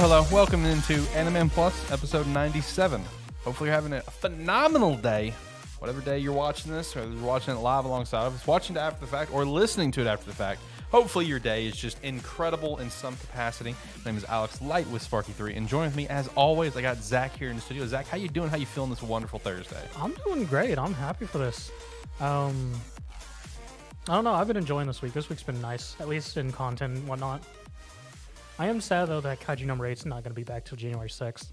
Hello. Welcome into Anime Plus, episode 97. Hopefully, you're having a phenomenal day. Whatever day you're watching this, or you're watching it live alongside of us, watching it after the fact, or listening to it after the fact. Hopefully, your day is just incredible in some capacity. My name is Alex Light with Sparky3, and joining with me, as always, I got Zach here in the studio. Zach, how you doing? How you feeling this wonderful Thursday? I'm doing great. I'm happy for this. Um, I don't know. I've been enjoying this week. This week's been nice, at least in content and whatnot. I am sad though that Kaiju number eight's not going to be back till January 6th.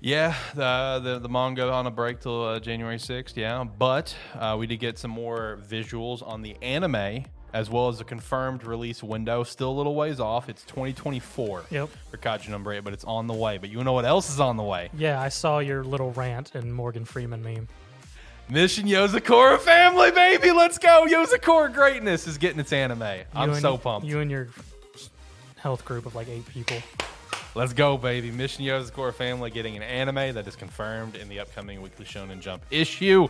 Yeah, the the, the manga on a break till uh, January 6th, yeah. But uh, we did get some more visuals on the anime as well as a confirmed release window. Still a little ways off. It's 2024 Yep. for Kaiju number 8, but it's on the way. But you know what else is on the way? Yeah, I saw your little rant and Morgan Freeman meme. Mission Yozakura family, baby. Let's go. Yozakura greatness is getting its anime. I'm and- so pumped. You and your health group of like eight people. Let's go, baby. Mission Yozakura Family getting an anime that is confirmed in the upcoming Weekly Shonen Jump issue.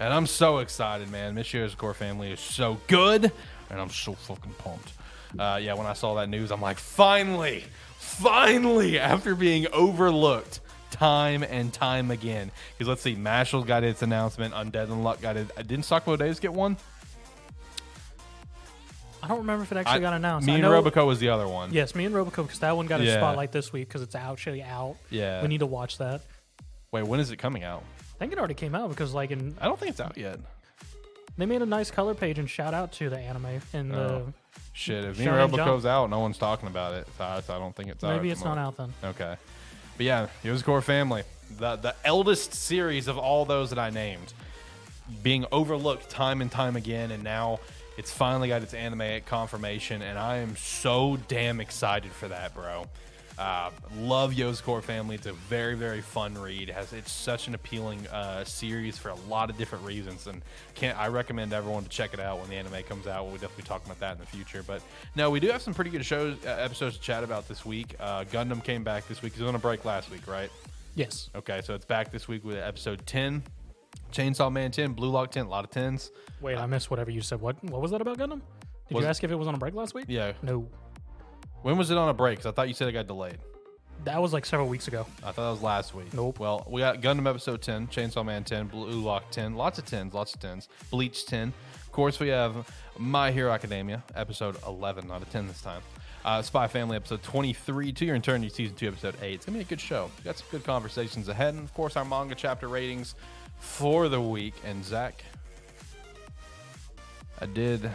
And I'm so excited, man. Mission Yozakura Family is so good, and I'm so fucking pumped. Uh, yeah, when I saw that news, I'm like, finally, finally, after being overlooked time and time again. Because let's see, Mashle got its announcement, Undead and Luck got it. uh, Didn't Sakmo Days get one? I don't remember if it actually I- got announced. Me I and know, Roboco was the other one. Yes, me and Roboco because that one got a Yeah. spotlight this week because it's actually out. Yeah. We need to watch that. Wait, when is it coming out? I think it already came out because like in I don't think it's out yet. they made a nice color page and shout out to the anime and the Oh. Shit, if me Shonen and Jump. Roboco's out, no one's talking about it. So I, so I don't think it's out. maybe at it's not moment. out then. Okay. But yeah, Yozakura Family, the the eldest series of all those that I named, being overlooked time and time again, and now it's finally got its anime confirmation, and I am so damn excited for that, bro. Uh, love Yozakura Family. It's a very, very fun read. It has it's such an appealing uh, series for a lot of different reasons, and can't I recommend everyone to check it out when the anime comes out. We'll definitely talk about that in the future. But no, we do have some pretty good shows uh, episodes to chat about this week. Uh, Gundam came back this week. It was on a break last week, right? Yes. Okay, so it's back this week with episode ten. Chainsaw Man 10, Blue Lock 10, a lot of 10s. Wait, I missed whatever you said. What what was that about Gundam? Did Was- you ask if it was on a break last week? Yeah. No. When was it on a break? 'Cause I thought you said it got delayed. That was like several weeks ago. I thought that was last week. Nope. Well, we got Gundam episode 10, Chainsaw Man 10, Blue Lock 10, lots of 10s, lots of 10s, Bleach 10. Of course, we have My Hero Academia, episode 11, not a 10 this time. Uh, Spy Family, episode 23, To Your Eternity, season 2, episode 8. It's going to be a good show. We got some good conversations ahead. And, of course, our manga chapter ratings for the week. And, Zach, I did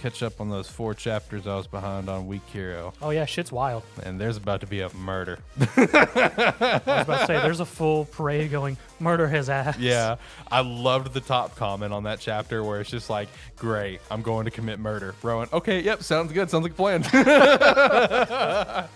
catch up on those four chapters I was behind on Weak Hero. Oh yeah, shit's wild. And there's about to be a murder. I was about to say there's a full parade going murder his ass. Yeah, I loved the top comment on that chapter where it's just like, "Great, I'm going to commit murder." Rowan, okay, yep, sounds good. Sounds like a plan.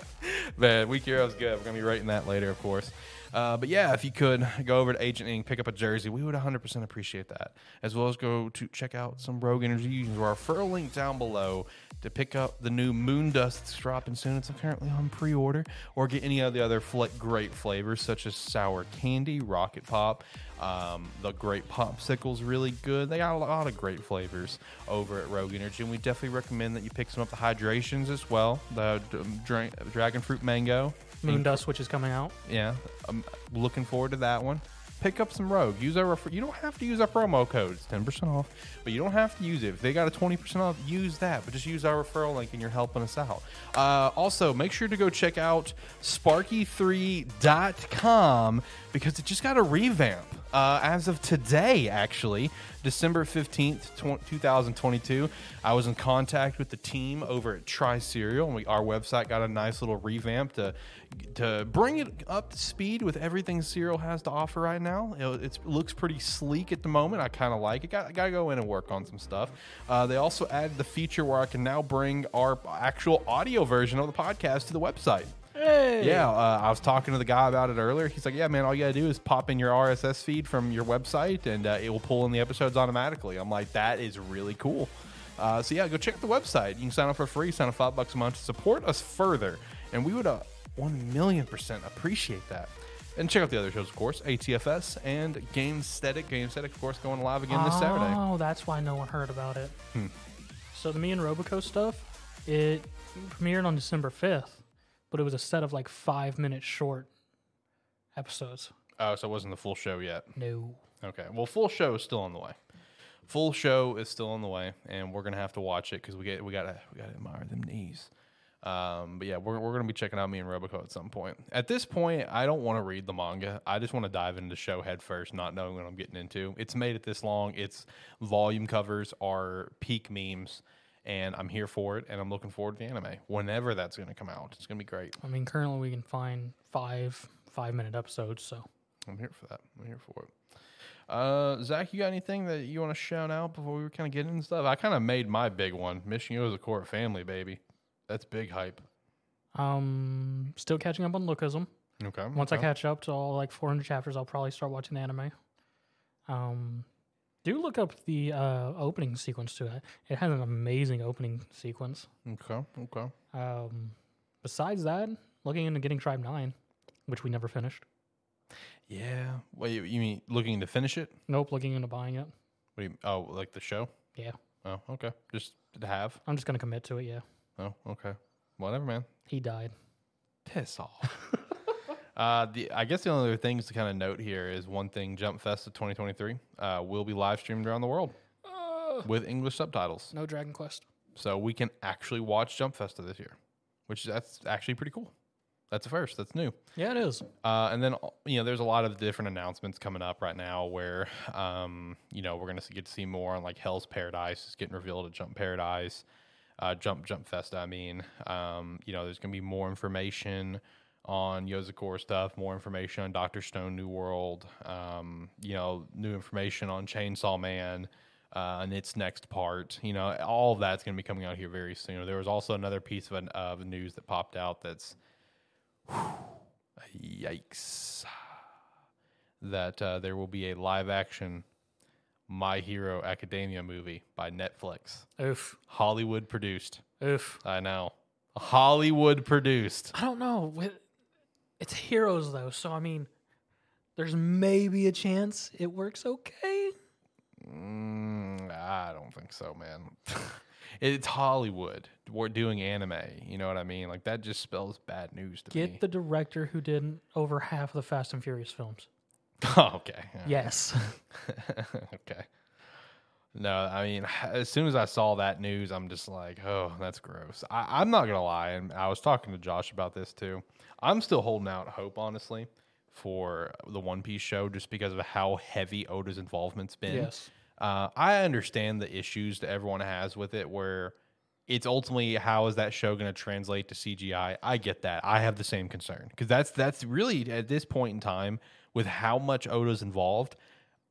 Man, Weak Hero's good. We're gonna be writing that later, of course. Uh, but yeah, if you could go over to Agent Inc., pick up a jersey, we would 100% appreciate that. As well as go to check out some Rogue Energy. Use our referral link down below to pick up the new Moon Dust dropping soon. It's currently on pre-order, or get any of the other fl- great flavors such as sour candy, rocket pop. Um, the great popsicles really good. They got a lot of great flavors over at Rogue Energy, and we definitely recommend that you pick some up the hydrations as well. The um, dra- dragon fruit mango, Moon Dust, which is coming out. yeah, I'm looking forward to that one. Pick up some Rogue. Use our refer- you don't have to use our promo code. It's ten percent off, but you don't have to use it. If they got a twenty percent off, use that. But just use our referral link, and you're helping us out. Uh, also, make sure to go check out Sparky3.com because it just got a revamp uh, as of today. Actually, December fifteenth, two thousand twenty-two. I was in contact with the team over at Tri Cereal, and we, our website got a nice little revamp to to bring it up to speed with everything cereal has to offer right now. It, it looks pretty sleek at the moment. I kind of like it. Got, I got to go in and work on some stuff. Uh, they also added the feature where I can now bring our actual audio version of the podcast to the website. Hey. Yeah, uh, I was talking to the guy about it earlier. He's like, "Yeah, man, all you gotta do is pop in your RSS feed from your website, and uh, it will pull in the episodes automatically." I'm like, "That is really cool." Uh, so yeah, go check out the website. You can sign up for free, sign up five bucks a month to support us further, and we would uh, one million percent appreciate that. And check out the other shows, of course, ATFS and Gamestetic. Gamestetic, of course, going live again this Saturday. Hmm. Oh, that's why no one heard about it. So the me and Roboco stuff, it premiered on December 5th. But it was a set of like five minute short episodes. Oh, so it wasn't the full show yet. No. Okay. Well, full show is still on the way. Full show is still on the way, and we're gonna have to watch it because we get we gotta we gotta admire them knees. Um, but yeah, we're we're gonna be checking out me and Roboco at some point. At this point, I don't want to read the manga. I just want to dive into the show head first, not knowing what I'm getting into. It's made it this long. Its volume covers are peak memes, and I'm here for it. And I'm looking forward to the anime whenever that's gonna come out. It's gonna be great. I mean, currently we can find five five minute episodes, so I'm here for that. I'm here for it. Uh, Zach, you got anything that you want to shout out before we were kind of get into stuff? I kind of made my big one. Mission Yozakura family, baby. That's big hype. um, still catching up on Lookism. Okay. Once I catch up to all like 400 chapters, I'll probably start watching anime. Um, do look up the uh, opening sequence to it. It has an amazing opening sequence. Okay. Okay. Um, besides that, looking into getting Tribe Nine, which we never finished. Yeah. Wait, you, you mean looking to finish it? Nope, looking into buying it. What do you, oh, like the show? Yeah, Oh, okay. Just to have. I'm just gonna commit to it. Yeah, Oh, okay. Whatever, man. he died. Piss off. uh, the I guess the only other things to kind of note here is one thing: Jump Festa of 2023 uh, will be live streamed around the world with English subtitles. No Dragon Quest. So we can actually watch Jump Festa this year, which is that's actually pretty cool. That's a first. That's new. Yeah, it is. Uh, and then you know, there's a lot of different announcements coming up right now where um, you know we're gonna get to see more on like Hell's Paradise is getting revealed at Jump Paradise, uh, Jump Jump Festa. I mean, um, you know, there's gonna be more information on Yozakura stuff, more information on Doctor Stone New World, um, you know, new information on Chainsaw Man. Uh, and its next part, you know, all of that's going to be coming out here very soon. There was also another piece of, an, of news that popped out that's Yikes. That uh, there will be a live action My Hero Academia movie by Netflix. Oof. Hollywood produced. Oof. I know. Hollywood produced. I don't know. It's heroes though, so I mean, there's maybe a chance it works okay. Mm, I don't think so, man. it's Hollywood. We're doing anime. You know what I mean? Like, that just spells bad news to Get me. the director who did over half of the Fast and Furious films. okay. Yes. okay. No, I mean, as soon as I saw that news, I'm just like, oh, that's gross. I, I'm not gonna lie, and I was talking to Josh about this too. I'm still holding out hope, honestly, for the One Piece show, just because of how heavy Oda's involvement's been. yes. Uh, I understand the issues that everyone has with it, where it's ultimately how is that show going to translate to CGI? I get that. I have the same concern because that's that's really at this point in time with how much Oda's involved.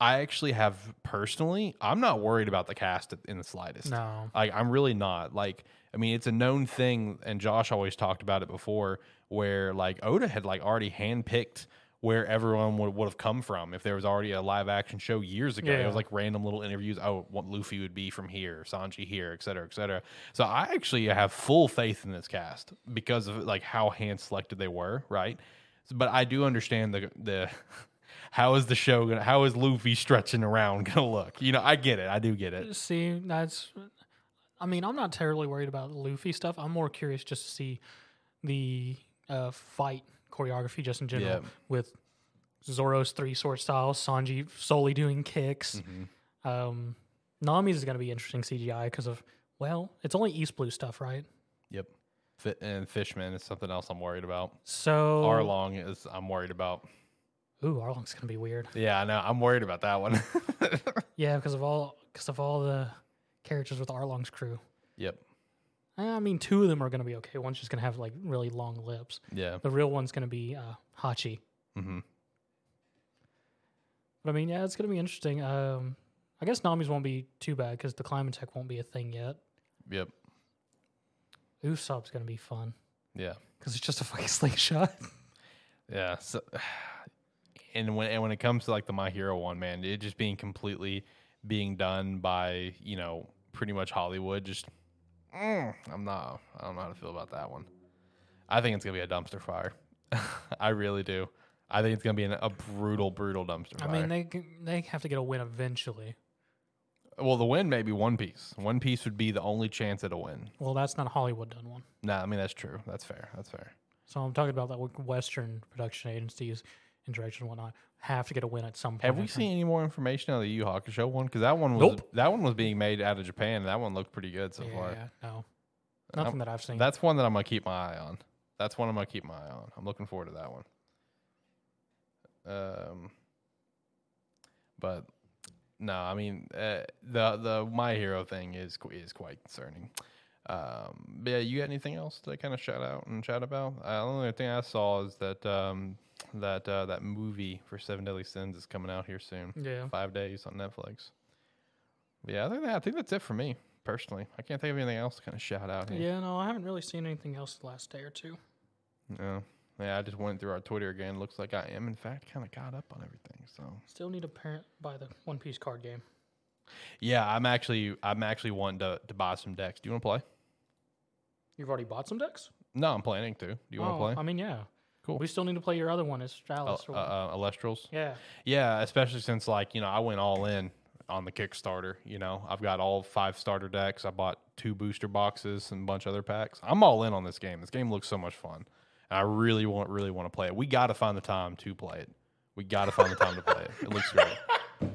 I actually have personally, I'm not worried about the cast in the slightest. No. Like I'm really not. Like I mean, it's a known thing, and Josh always talked about it before, where like Oda had like already handpicked where everyone would, would have come from if there was already a live action show years ago. It was like random little interviews. Oh, what Luffy would be from here, Sanji here, et cetera, et cetera. So I actually have full faith in this cast because of like how hand selected they were, right? But I do understand the the how is the show gonna how is Luffy stretching around gonna look? You know, I get it. I do get it. See, that's. I mean, I'm not terribly worried about Luffy stuff. I'm more curious just to see the uh, fight choreography, just in general, Yeah. with Zoro's three sword style, Sanji solely doing kicks. Mm-hmm. Um, Nami's is going to be interesting CGI because of well, it's only East Blue stuff, right? Yep. And Fishman is something else I'm worried about. So Arlong is I'm worried about. Ooh, Arlong's to be weird. Yeah, I know. I'm worried about that one. Yeah, because of all because of all the characters with Arlong's crew. yep. I mean, two of them are to be okay. One's just to have like really long lips. Yeah. The real one's to be uh, Hachi. Mm-hmm. But I mean, yeah, it's to be interesting. Um, I guess Nami's won't be too bad because the Clima-Tact won't be a thing yet. Yep. Usopp's to be fun Yeah. because it's just a fucking slingshot. Yeah. So, and when and when it comes to like the My Hero one, man, it just being completely being done by you know pretty much Hollywood. Just mm, I'm not. I don't know how to feel about that one. I think it's gonna be a dumpster fire. I really do. I think it's gonna be an, a brutal, brutal dumpster I mean, they can- they have to get a win eventually. well, the win may be One Piece. One Piece would be the only chance at a win. Well, that's not a Hollywood done one. Nah, I mean that's true. That's fair. That's fair. So I'm talking about that like Western production agencies and direction and whatnot have to get a win at some point. Have we seen any more information on the Yu Hakusho one? Because that one was Nope. that one was being made out of Japan. and That one looked pretty good so Yeah, far. no, nothing Um, that I've seen. That's one that I'm gonna keep my eye on. That's one I'm gonna keep my eye on. I'm looking forward to that one. Um, but no, I mean uh, the the my hero thing is qu- is quite concerning. Um, but yeah, you got anything else to kind of shout out and chat about? Uh, the only thing I saw is that um, that uh, that movie for Seven Deadly Sins is coming out here soon. yeah. Five days on Netflix. But yeah, I think that, I think that's it for me personally. I can't think of anything else to kind of shout out here. Yeah, no, I haven't really seen anything else the last day or two. No. Yeah, I just went through our Twitter again. Looks like I am, in fact, kind of caught up on everything. So Still need to parent buy the One Piece card game. yeah, I'm actually I'm actually wanting to, to buy some decks. Do you want to play? You've already bought some decks? No, I'm planning to. Do you want Oh, to play? I mean, yeah. Cool. We still need to play your other one. It's Uh, uh, or uh, Elestrals. yeah. Yeah, especially since like you know I went all in on the Kickstarter. You know I've got all five starter decks. I bought two booster boxes and a bunch of other packs. I'm all in on this game. This game looks so much fun. And I really want really want to play it. We got to find the time to play it. We got to find the time to play it. It looks great.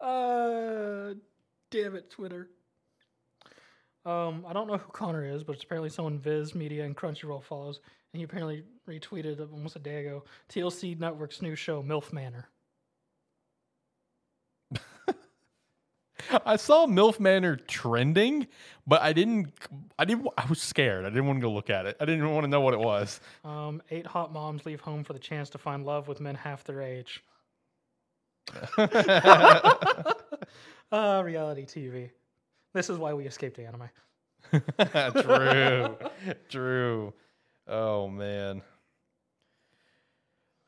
Uh, damn it, Twitter. Um, I don't know who Connor is, but it's apparently someone Viz Media and Crunchyroll follows, and he apparently retweeted almost a day ago TLC Network's new show MILF Manor. I saw MILF Manor trending, but I didn't. I didn't. I was scared. I didn't want to go look at it. I didn't even want to know what it was. Um, eight hot moms leave home for the chance to find love with men half their age. Uh, reality TV. This is why we escaped anime. true, true. Oh man.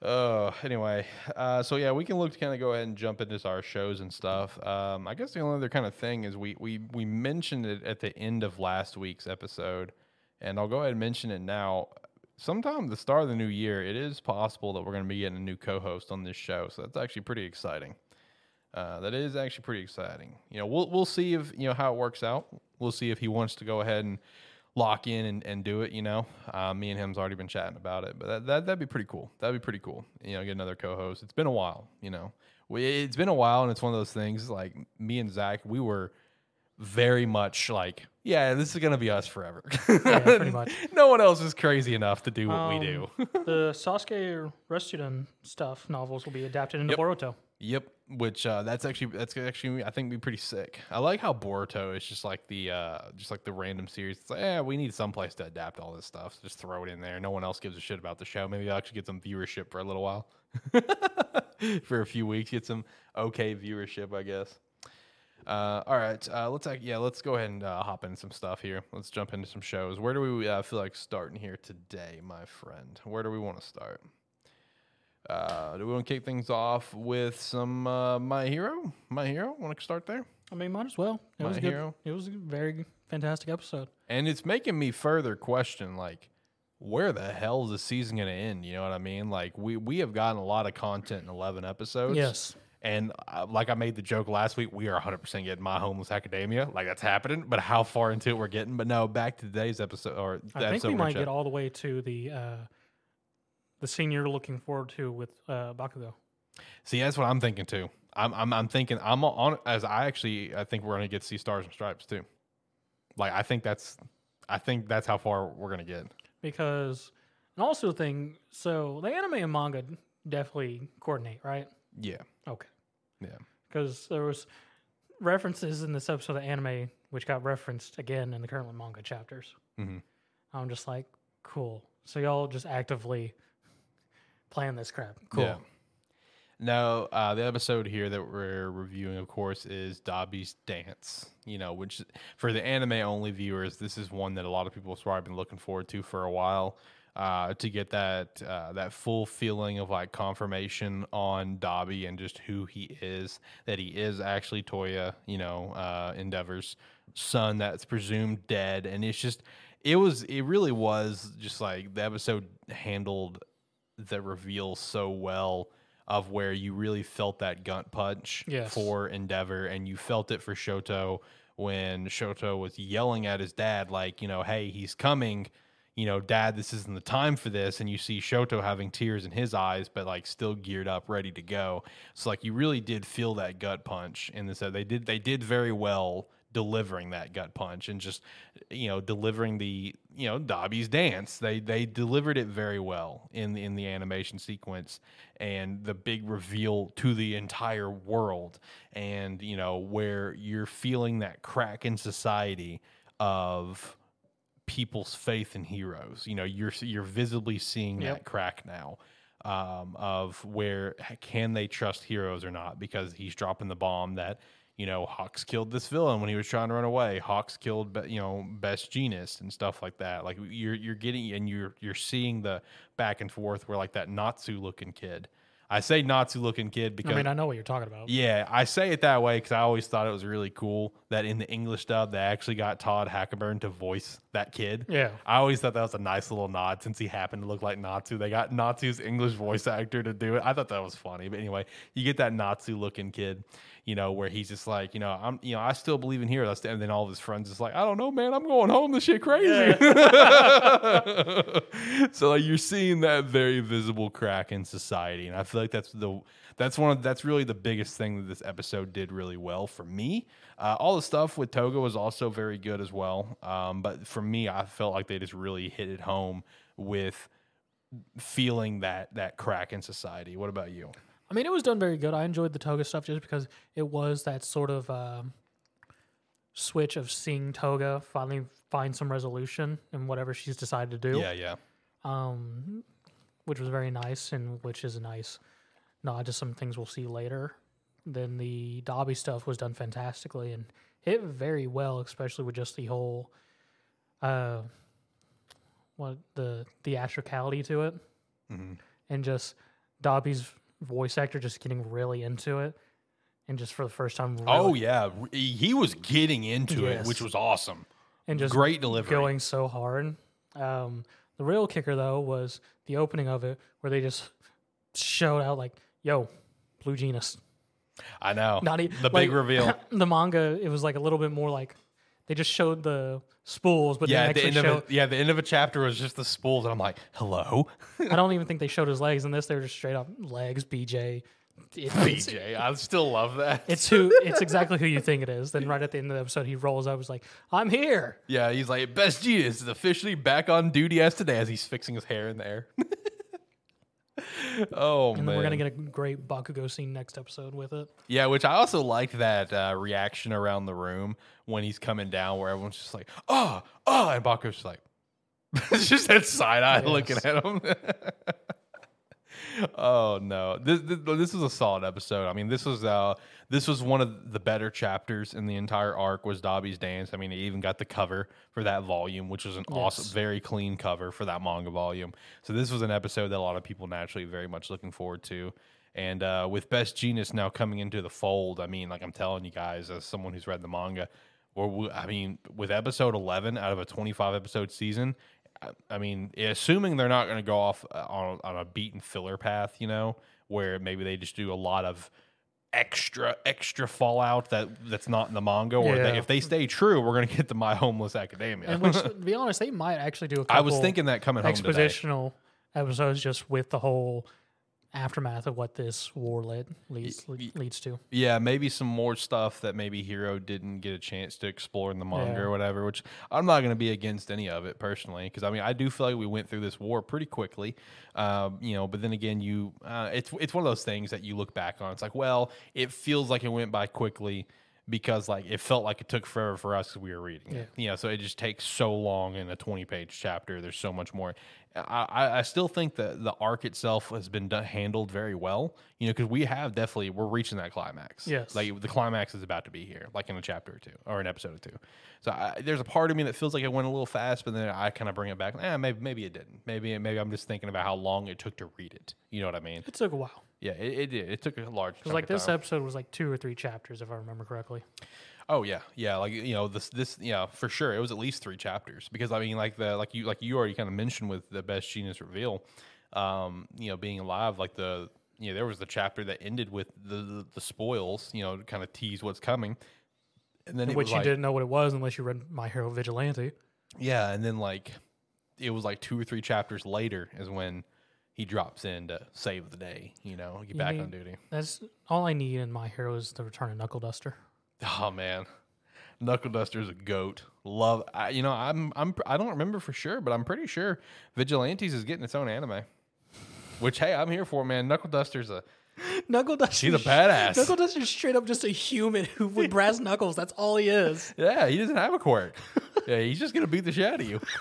Oh, anyway, uh, so yeah, we can look to kind of go ahead and jump into our shows and stuff. Um, I guess the only other kind of thing is we we we mentioned it at the end of last week's episode, and I'll go ahead and mention it now. Sometime the start of the new year, it is possible that we're going to be getting a new co-host on this show, so that's actually pretty exciting. Uh, that is actually pretty exciting. You know, we'll we'll see if you know how it works out. We'll see if he wants to go ahead and lock in and, and do it. You know, uh, me and him's already been chatting about it, but that, that that'd be pretty cool. That'd be pretty cool. You know, get another co-host. It's been a while. You know, we, it's been a while, and it's one of those things. Like me and Zach, we were very much like, yeah, this is gonna be us forever. Yeah, pretty much. no one else is crazy enough to do what we do. the Sasuke Retsuden stuff novels will be adapted into Yep. Boruto. Yep, which uh, that's actually that's actually I think be pretty sick. I like how Boruto is just like the uh, just like the random series. It's like, yeah, we need some place to adapt all this stuff. So just throw it in there. No one else gives a shit about the show. Maybe I'll actually get some viewership for a little while, for a few weeks. Get some okay viewership, I guess. Uh, all right, uh, let's yeah, let's go ahead and uh, hop into some stuff here. Let's jump into some shows. Where do we uh, feel like starting here today, my friend? Where do we want to start? Uh, do we want to kick things off with some uh, My Hero? My Hero? Want to start there? I mean, might as well. It My was a good. hero. It was a very fantastic episode. And it's making me further question, like, where the hell is the season going to end? You know what I mean? Like, we we have gotten a lot of content in eleven episodes. Yes. And uh, like I made the joke last week, we are 100% getting My Homeless Academia. Like, that's happening. But how far into it we're getting? But no, back to today's episode. Or I think we might get all the way to the uh, the scene you're looking forward to with uh, Bakugo. See, that's what I'm thinking too. I'm I'm, I'm thinking I'm on as I actually I think we're gonna get to see stars and stripes too. Like I think that's I think that's how far we're gonna get. because and also the thing so the anime and manga definitely coordinate right Yeah, okay yeah, because there was references in this episode of anime which got referenced again in the current manga chapters Mhm. i'm just like cool so y'all just actively playing this crap cool Yeah. Now, uh, the episode here that we're reviewing, of course, is Dabi's Dance. You know, which for the anime only viewers, this is one that a lot of people have probably been looking forward to for a while. Uh, to get that uh, that full feeling of like confirmation on Dabi and just who he is, that he is actually Toya, you know, uh, Endeavor's son that's presumed dead, and it's just it was it really was just like the episode handled the reveal so well of where you really felt that gut punch Yes. for Endeavor and you felt it for Shoto when Shoto was yelling at his dad like, you know, hey, he's coming, you know, Dad, this isn't the time for this. And you see Shoto having tears in his eyes, but like still geared up, ready to go. So like you really did feel that gut punch in this. They did they did very well delivering that gut punch and just you know delivering the you know Dabi's dance. They they delivered it very well in in the animation sequence and the big reveal to the entire world and you know where you're feeling that crack in society of people's faith in heroes. You know, you're you're visibly seeing Yep. that crack now um, of where can they trust heroes or not because he's dropping the bomb that you know Hawks killed this villain when he was trying to run away. Hawks killed you know Best Jeanist and stuff like that. Like you're you're getting and you're you're seeing the back and forth where like that Natsu looking kid. I say Natsu looking kid because I mean, I know what you're talking about. yeah, I say it that way because I always thought it was really cool that in the English dub they actually got Todd Haberkorn to voice that kid. Yeah. I always thought that was a nice little nod since he happened to look like Natsu. They got Natsu's English voice actor to do it. I thought that was funny. But anyway, you get that Natsu looking kid, you know, where he's just like, you know, I'm, you know, I still believe in heroes. And then all of his friends is like, I don't know, man, I'm going home. This shit crazy. so like you're seeing that very visible crack in society, and I feel like that's the that's one of that's really the biggest thing that this episode did really well for me. Uh, all the stuff with Toga was also very good as well, um, but for me, I felt like they just really hit it home with feeling that that crack in society. What about you? I mean, it was done very good. I enjoyed the Toga stuff just because it was that sort of um, switch of seeing Toga finally find some resolution in whatever she's decided to do. Yeah, yeah, um, which was very nice and which is a nice nod to some things we'll see later. Then the Dabi stuff was done fantastically and hit very well, especially with just the whole uh, what the theatricality to it, Mhm. and just Dabi's voice actor just getting really into it, and just for the first time, really, Oh yeah, he was getting into it, which was awesome. and just Great delivery. going so hard. Um, the real kicker though was the opening of it, where they just showed out like, "Yo, Blue Genus." I know. Not e- the big reveal. the manga, it was like a little bit more like they just showed the spools, but yeah, the end showed. of it, yeah, the end of a chapter was just the spools, and I'm like, hello, I don't even think they showed his legs in this. They were just straight up legs. BJ. It- BJ. I still love that. it's who. It's exactly who you think it is. Then right at the end of the episode, he rolls up. Was like, "I'm here." yeah, he's like, best is officially back on duty as today as he's fixing his hair in the air. oh And man, then we're gonna get a great Bakugo scene next episode with it. yeah, which I also liked that uh, reaction around the room when he's coming down, where everyone's just like, oh, oh, and Baku's just like, it's just that side eye looking at him. oh no, this, this this was a solid episode. I mean, this was uh this was one of the better chapters in the entire arc. Was Dabi's dance? I mean, it even got the cover for that volume, which was an awesome, very clean cover for that manga volume. So this was an episode that a lot of people naturally very much looking forward to. And uh, with Best Jeanist now coming into the fold, I mean, like I'm telling you guys, as someone who's read the manga, or we- I mean, with episode 11 out of a 25 episode season, I- I mean, assuming they're not going to go off uh, on, on a beaten filler path, you know, where maybe they just do a lot of extra extra fallout that that's not in the manga, or they, if they stay true, we're going to get the My Homeless Academia. And which, to be honest, they might actually do a couple I was thinking that coming home today. expositional episodes just with the whole aftermath of what this war led leads y- leads to. Yeah, maybe some more stuff that maybe Hero didn't get a chance to explore in the manga Yeah. or whatever, which I'm not going to be against any of it personally. Because, I mean, I do feel like we went through this war pretty quickly, um, you know, but then again, you, uh, it's, it's one of those things that you look back on. It's like, well, it feels like it went by quickly because like it felt like it took forever for us because we were reading it. You know, so it just takes so long in a 20 page chapter. There's so much more. I, I, still think that the arc itself has been done, handled very well, you know, because we have definitely, we're reaching that climax. Yes. Like the climax is about to be here, like in a chapter or two or an episode or two. So I, there's a part of me that feels like it went a little fast, but then I kind of bring it back. Eh, maybe, maybe it didn't. Maybe, maybe I'm just thinking about how long it took to read it. You know what I mean? It took a while Yeah, it, it did. It took a large. Time. Because like this episode was like two or three chapters if I remember correctly. Oh yeah, yeah. Like you know, this this yeah for sure. It was at least three chapters because I mean, like the like you like you already kind of mentioned with the Best Jeanist reveal, um, you know, being alive. Like the you know, there was the chapter that ended with the the, the spoils. You know, to kind of tease what's coming, and then it Which you like, didn't know what it was unless you read My Hero Vigilante. yeah, and then like it was like two or three chapters later is when he drops in to save the day. You know, get back need- on duty. That's all I need in my hero is the return of Knuckle Duster. Oh man, Knuckle Duster's a goat. Love. I, you know, I'm I'm I don't remember for sure, but I'm pretty sure Vigilantes is getting its own anime. Which hey, I'm here for man. Knuckle Duster's a Knuckle Duster. She's a badass. Knuckle Duster's straight up just a human who with brass knuckles. That's all he is. yeah. He doesn't have a quirk. yeah, he's just gonna beat the shit out of you.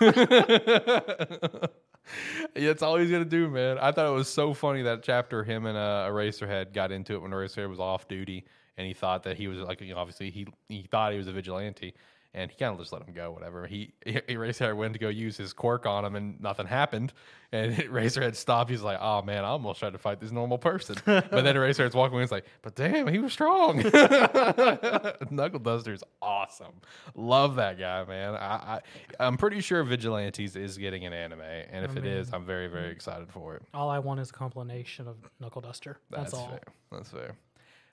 yeah, that's all he's gonna do, man. I thought it was so funny that chapter him and uh, Eraserhead got into it when Eraserhead was off duty, and he thought that he was like, you know, obviously he he thought he was a vigilante, and he kind of just let him go, whatever. He, he Eraserhead went to go use his quirk on him, and nothing happened. And Eraserhead stopped. He's like, oh man, I almost tried to fight this normal person, but then Eraserhead's walking away. He's like, but damn, he was strong. Knuckle duster is awesome. Love that guy, man. I, I I'm pretty sure Vigilantes is getting an anime, and if it is, I'm very very mm-hmm. excited for it. All I want is a compilation of Knuckle Duster. That's, all. fair. That's fair.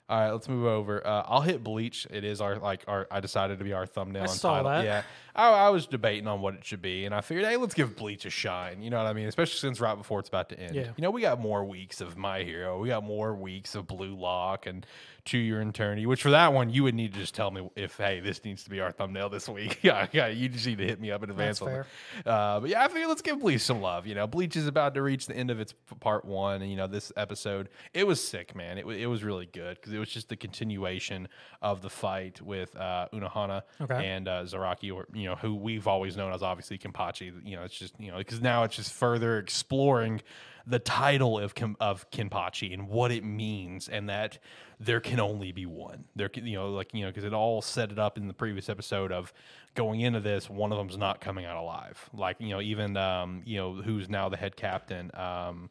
All right, let's move over. Uh, I'll hit Bleach. It is our like our. I decided to be our thumbnail. I and saw title. that. Yeah, I, I was debating on what it should be, and I figured, hey, let's give Bleach a shine. You know what I mean? Especially since right before it's about to end. Yeah. You know, we got more weeks of My Hero. We got more weeks of Blue Lock and To Your Eternity. Which for that one, you would need to just tell me if hey, this needs to be our thumbnail this week. yeah, yeah. You just need to hit me up in advance. That's that. Uh, but yeah, I figured let's give Bleach some love. You know, Bleach is about to reach the end of its part one, and you know this episode it was sick, man. It wa- it was really good because it was just the continuation of the fight with uh, Unohana Okay. and uh, Zaraki, or you know who we've always known as obviously Kenpachi. You know, it's just you know because now it's just further exploring the title of of Kenpachi and what it means, and that there can only be one. There, can, you know, like you know, because it all set it up in the previous episode of going into this, one of them's not coming out alive. Like you know, even um, you know who's now the head captain, um,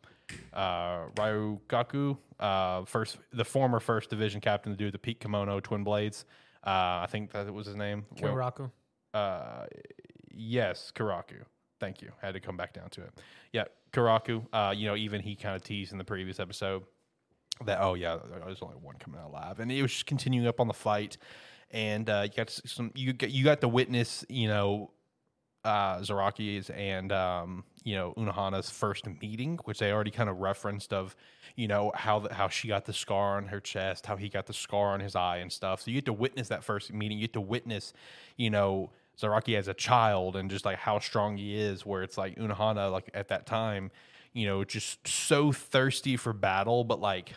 uh, Ryukaku, uh, first the former first division captain, the dude with the peak kimono, twin blades. Uh, I think that was his name. Well, Kyoraku. uh, yes, Kyoraku. Thank you. Had to come back down to it. Yeah, Kyoraku. Uh, you know, even he kind of teased in the previous episode that oh yeah, there's only one coming out alive, and it was just continuing up on the fight, and uh, you got some you got you got to witness you know uh, Zaraki's and um, you know Unohana's first meeting, which they already kind of referenced of, you know how the, how she got the scar on her chest, how he got the scar on his eye and stuff. So you get to witness that first meeting. You get to witness, you know, Zaraki as a child and just like how strong he is. Where it's like Unohana, like at that time, you know, just so thirsty for battle, but like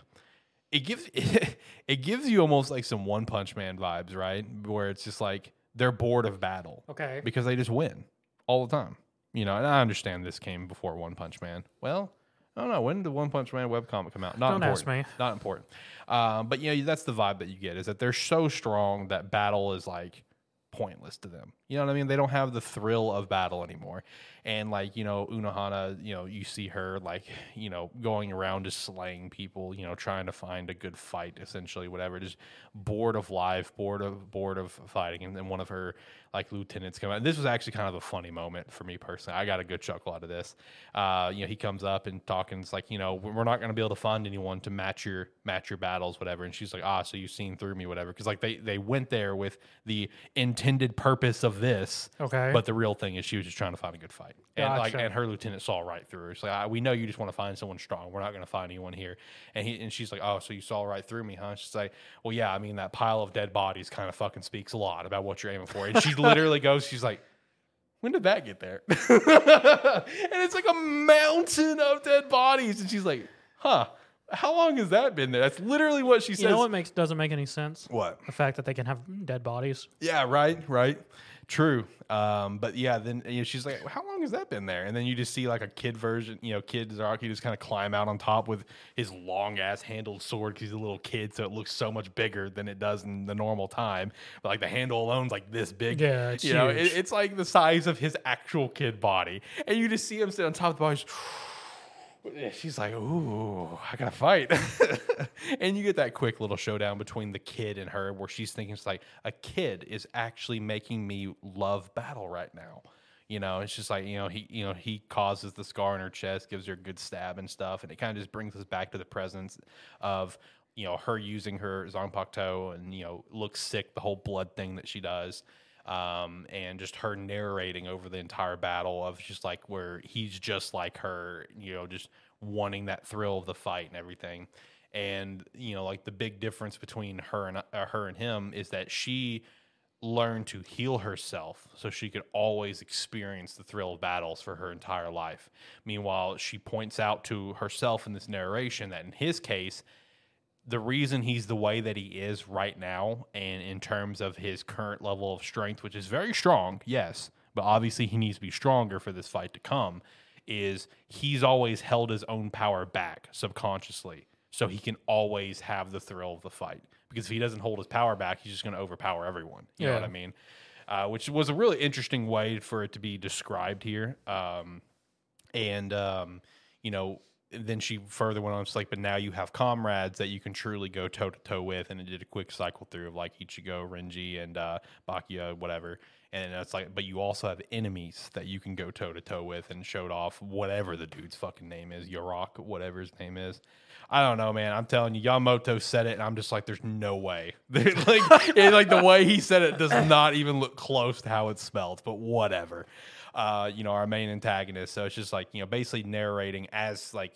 it gives it gives you almost like some One Punch Man vibes, right? Where it's just like they're bored of battle Okay. because they just win all the time. You know, and I understand this came before One Punch Man. Well, I don't know. When did the One Punch Man webcomic come out? Not Don't ask important. me. Not important. Um, but you know, that's the vibe that you get is that they're so strong that battle is like pointless to them. You know what I mean? They don't have the thrill of battle anymore. And like, you know, Unohana, you know, you see her like, you know, going around just slaying people, you know, trying to find a good fight, essentially, whatever, just bored of life, bored of bored of fighting. And then one of her like lieutenants come out. This was actually kind of a funny moment for me personally. I got a good chuckle out of this. Uh, you know, he comes up and talking, it's like, you know, we're not gonna be able to fund anyone to match your match your battles, whatever. And she's like, ah, so you've seen through me, whatever. Because like they they went there with the intended purpose of this. Okay. But the real thing is she was just trying to find a good fight. And like Gotcha. and her lieutenant saw right through her. She's like, we know you just want to find someone strong. We're not gonna find anyone here. And he and she's like, Oh, so you saw right through me, huh? She's like, Well, yeah, I mean that pile of dead bodies kind of fucking speaks a lot about what you're aiming for. And she literally goes, she's like, when did that get there? and it's like a mountain of dead bodies. And she's like, huh, how long has that been there? That's literally what she says. you know what makes doesn't make any sense? What? The fact that they can have dead bodies. Yeah, right, right. True. Um, but yeah, then you know, she's like, how long has that been there? And then you just see like a kid version, you know, kid Zaraki just kind of climb out on top with his long ass handled sword because he's a little kid, so it looks so much bigger than it does in the normal time. But like the handle alone's like this big. Yeah, it's you know, it, it's like the size of his actual kid body, and you just see him sit on top of the body. She's like, "Ooh, I gotta fight," and you get that quick little showdown between the kid and her, where she's thinking, "It's like a kid is actually making me love battle right now." You know, it's just like you know he, you know he causes the scar in her chest, gives her a good stab and stuff, and it kind of just brings us back to the presence of you know her using her Zanpakuto and you know looks sick, the whole blood thing that she does. Um, and just her narrating over the entire battle of just like where he's just like her, you know, just wanting that thrill of the fight and everything. And you know, like the big difference between her and uh, her and him is that she learned to heal herself so she could always experience the thrill of battles for her entire life. Meanwhile, she points out to herself in this narration that in his case, the reason he's the way that he is right now, and in terms of his current level of strength, which is very strong, yes, but obviously he needs to be stronger for this fight to come, is he's always held his own power back subconsciously so he can always have the thrill of the fight. Because if he doesn't hold his power back, he's just going to overpower everyone. You know what I mean? Uh, which was a really interesting way for it to be described here. Um, and um, you know, then she further went on. It's like, but now you have comrades that you can truly go toe to toe with, and it did a quick cycle through of like Ichigo, Renji, and uh, Byakuya, whatever. And it's like, but you also have enemies that you can go toe to toe with, and showed off whatever the dude's fucking name is, Yorok, whatever his name is. I don't know, man. I'm telling you, Yamamoto said it, and I'm just like, there's no way. like, like the way he said it does not even look close to how it's spelled. But whatever. Uh, you know, our main antagonist. So it's just like you know, basically narrating as like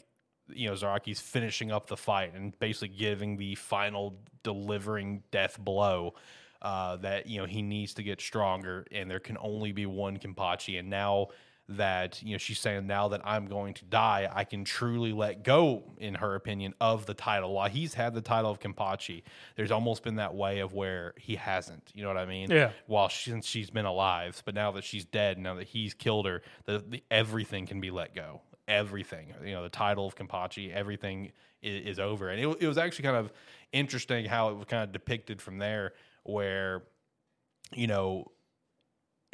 you know Zaraki's finishing up the fight and basically giving the final delivering death blow. Uh, that you know he needs to get stronger, and there can only be one Kenpachi. And now that you know she's saying now that I'm going to die, I can truly let go, in her opinion, of the title. While he's had the title of Kenpachi, there's almost been that way of where he hasn't. You know what I mean? Yeah. While she, since she's been alive, but now that she's dead, now that he's killed her, the, the everything can be let go. Everything, you know, the title of Kenpachi, everything is, is over, and it, it was actually kind of interesting how it was kind of depicted from there, where you know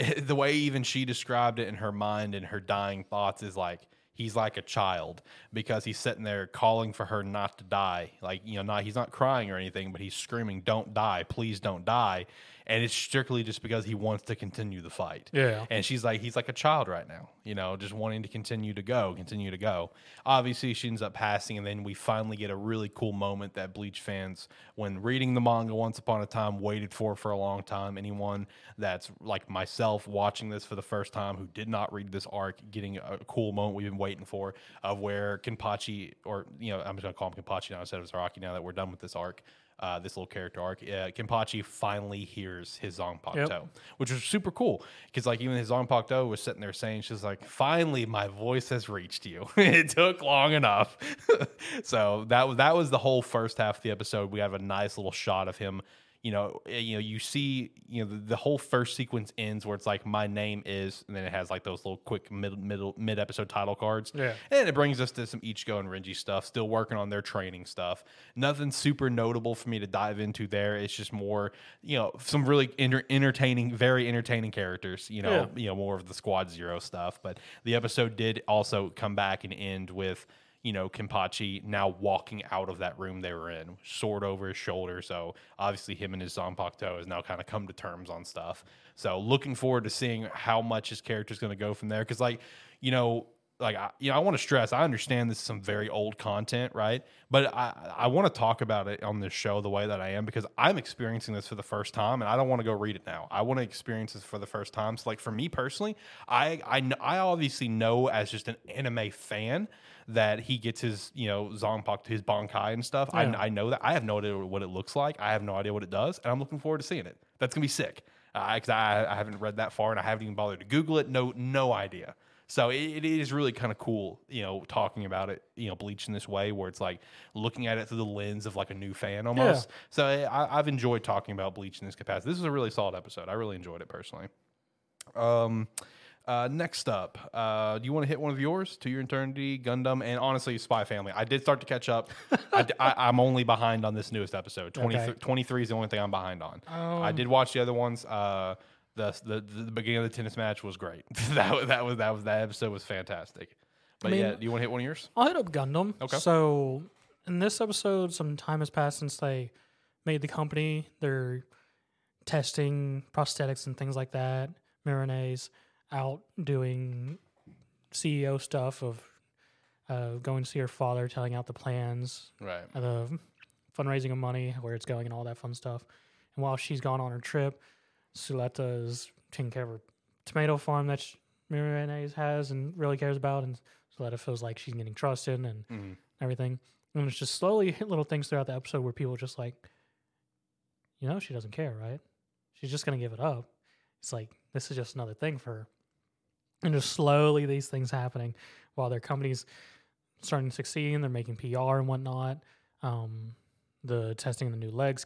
the way even she described it in her mind and her dying thoughts is like he's like a child because he's sitting there calling for her not to die. Like you know not he's not crying or anything but he's screaming don't die. Please don't die and it's strictly just because he wants to continue the fight. Yeah. and she's like he's like a child right now you know just wanting to continue to go continue to go. Obviously she ends up passing and then we finally get a really cool moment that bleach fans when reading the manga once upon a time waited for for a long time. Anyone that's like myself watching this for the first time who did not read this arc getting a cool moment we've been waiting for of where Kenpachi or you know I'm just gonna call him Kenpachi now instead of Zaraki now that we're done with this arc uh, this little character arc, uh, Kenpachi finally hears his Zanpakuto, Yep. which was super cool because like even his Zanpakuto was sitting there saying she's like, finally my voice has reached you. it took long enough, so that was that was the whole first half of the episode. We have a nice little shot of him. You know, eh, you know, you see, you know, the, the whole first sequence ends where it's like, "My name is," and then it has like those little quick mid middle mid episode title cards. Yeah. And it brings us to some Ichigo and Renji stuff, still working on their training stuff. Nothing super notable for me to dive into there. It's just more, you know, some really enter- entertaining, very entertaining characters, you know, Yeah. you know, more of the Squad Zero stuff. But the episode did also come back and end with, you know, Kenpachi now walking out of that room they were in, sword over his shoulder. So obviously him and his Zanpakuto has now kind of come to terms on stuff. So looking forward to seeing how much his character is going to go from there. Cause like, you know, like I, you know, I want to stress. I understand this is some very old content, right? But I, I want to talk about it on this show the way that I am because I'm experiencing this for the first time, and I don't want to go read it now. I want to experience this for the first time. So, like for me personally, I, I, I obviously know as just an anime fan that he gets his, you know, Zongpak, his Bankai and stuff. Yeah. I, I know that. I have no idea what it looks like. I have no idea what it does, and I'm looking forward to seeing it. That's gonna be sick. Because I, I haven't read that far, and I haven't even bothered to Google it. No, no idea. So it, it is really kind of cool, you know, talking about it, you know, Bleach in this way, where it's like looking at it through the lens of like a new fan almost. So I, I've enjoyed talking about Bleach in this capacity. This is a really solid episode. I really enjoyed it personally. Um, uh, next up, uh, do you want to hit one of yours? To Your Eternity, Gundam, and honestly, Spy Family. I did start to catch up. I, am only behind on this newest episode. 20, Okay. 23 is the only thing I'm behind on. Um, I did watch the other ones. Uh, the, the the beginning of the tennis match was great. that was that was that was that episode was fantastic. But mean- yeah, do you want to hit one of yours? I'll hit up Gundam. Okay. So in this episode, some time has passed since they made the company. They're testing prosthetics and things like that. Miorine's out doing CEO stuff of uh, going to see her father, telling out the plans, Right. uh, the fundraising of money, where it's going, and all that fun stuff. And while she's gone on her trip, Suletta is taking care of her tomato farm that sh- Miorine's has and really cares about, and Suletta feels like she's getting trusted and Mhm. everything. And it's just slowly little things throughout the episode where people are just like, you know, she doesn't care, right? She's just gonna give it up. It's like this is just another thing for her, and just slowly these things happening while their company's starting to succeed and they're making PR and whatnot. Um, the testing of the new legs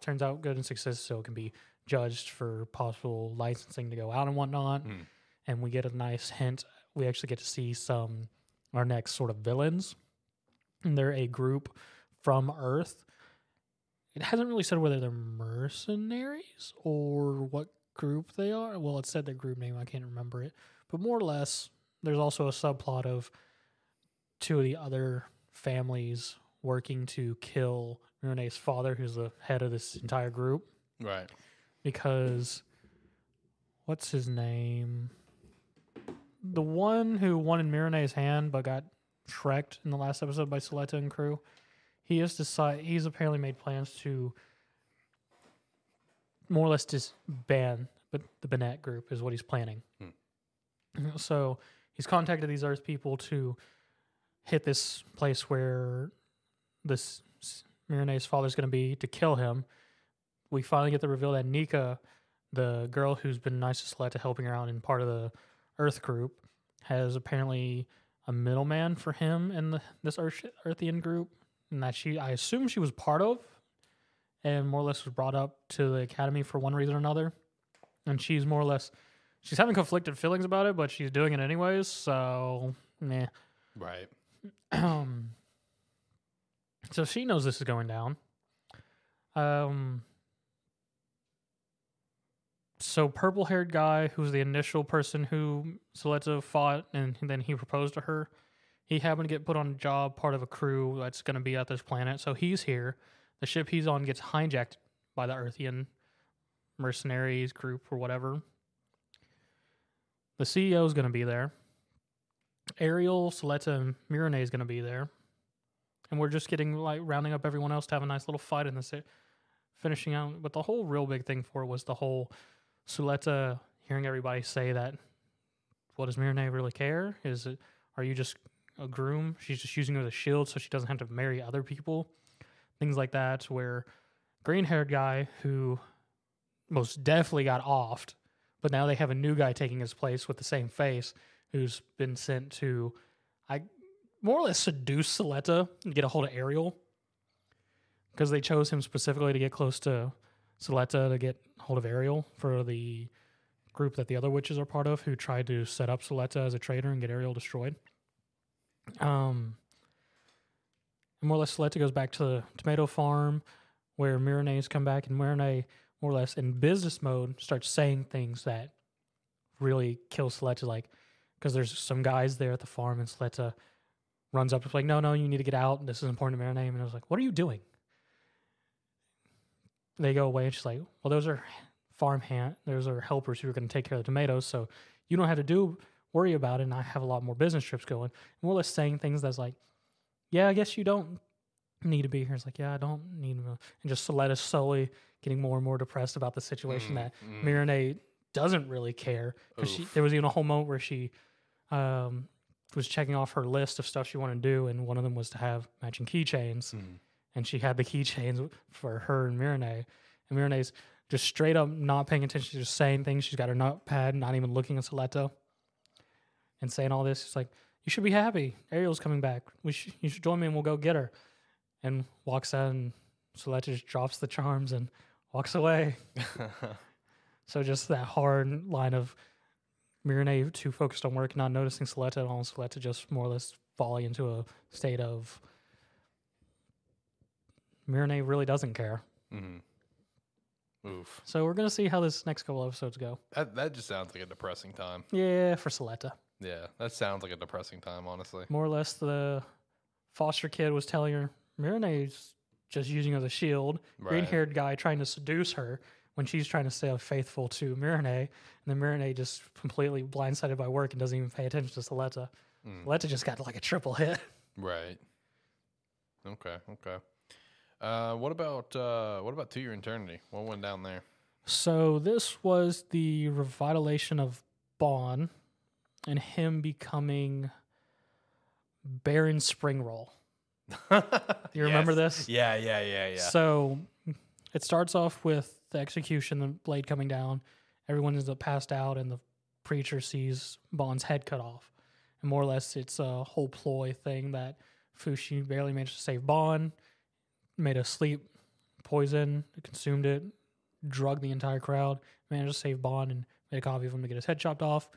turns out good and success, so it can be judged for possible licensing to go out and whatnot. Mm. And we get a nice hint. We actually get to see some our next sort of villains. And they're a group from Earth. It hasn't really said whether they're mercenaries or what group they are. Well, it said their group name. I can't remember it. But more or less, there's also a subplot of two of the other families working to kill Renee's father, who's the head of this entire group, Right. Because what's his name? The one who won in Miorine's hand but got shreked in the last episode by Suletta and crew. He has decided he's apparently made plans to more or less just ban but the Benerit Group is what he's planning. Hmm. So he's contacted these Earth people to hit this place where this Miorine's father's going to be to kill him. We finally get the reveal that Nika, the girl who's been nice to Suletta helping her out in part of the Earth group, has apparently a middleman for him in the, this Earth, Earthian group, and that she, I assume, she was part of, and more or less was brought up to the academy for one reason or another, and she's more or less, she's having conflicted feelings about it, but she's doing it anyways. So, meh. Right. Um, so she knows this is going down. Um, so purple haired guy who's the initial person who Suletta fought and then he proposed to her. He happened to get put on a job, part of a crew that's going to be at this planet. So he's here. The ship he's on gets hijacked by the Earthian mercenaries group or whatever. The CEO is going to be there. Aerial, Suletta, and Miorine is going to be there. And we're just getting like rounding up everyone else to have a nice little fight in this, finishing out. But the whole real big thing for it was the whole Suletta uh, hearing everybody say that. What does Miorine really care? Is it? Are you just a groom? She's just using her as a shield so she doesn't have to marry other people. Things like that. Where green haired guy who most definitely got offed, but now they have a new guy taking his place with the same face who's been sent to, I more or less seduce Suletta and get a hold of Aerial because they chose him specifically to get close to Suletta to get hold of Aerial for the group that the other witches are part of who tried to set up Suletta as a traitor and get Aerial destroyed. Um, more or less, Suletta goes back to the tomato farm where Miorine's come back, and Miorine, more or less in business mode, starts saying things that really kill Suletta, like because there's some guys there at the farm, and Suletta runs up, it's like, no, no, you need to get out. This is important to Miorine. And I was like, what are you doing? They go away, and she's like, well, those are farm hand, those are helpers who are going to take care of the tomatoes, so you don't have to do worry about it. And I have a lot more business trips going. And or less saying things that's like, yeah, I guess you don't need to be here. It's like, yeah, I don't need to. And just let us slowly getting more and more depressed about the situation that mm. Miorine doesn't really care because there was even a whole moment where she um, was checking off her list of stuff she wanted to do, and one of them was to have matching keychains, Mm. And she had the keychains for her and Miorine, and Miorine's just straight up not paying attention, just saying things. She's got her notepad, not even looking at Suletta, and saying all this. It's like you should be happy. Aerial's coming back. We should, you should join me, and we'll go get her. And walks out, and Suletta just drops the charms and walks away. So just that hard line of Miorine too focused on work, not noticing Suletta at all, and Suletta just more or less falling into a state of Miorine really doesn't care. Mhm. Oof. So we're gonna see how this next couple episodes go. That that just sounds like a depressing time. Yeah, for Suletta. Yeah, that sounds like a depressing time, honestly. More or less the foster kid was telling her Miorine's just using her as a shield. Green-haired guy trying to seduce her when she's trying to stay faithful to Miorine, and then Miorine just completely blindsided by work and doesn't even pay attention to Suletta. Mm. Just got like a triple hit. Right. Okay. Okay. Uh, what about uh, what about to your eternity? What went down there? So this was the revitalization of Bon and him becoming Baron Springroll. You remember this? Yeah, yeah, yeah, yeah. So it starts off with the execution, the blade coming down. Everyone ends up passed out, and the preacher sees Bon's head cut off. And more or less, it's a whole ploy thing that Fushi barely managed to save Bon, made a sleep poison, consumed it, drugged the entire crowd, managed to save Bon, and made a copy of him to get his head chopped off.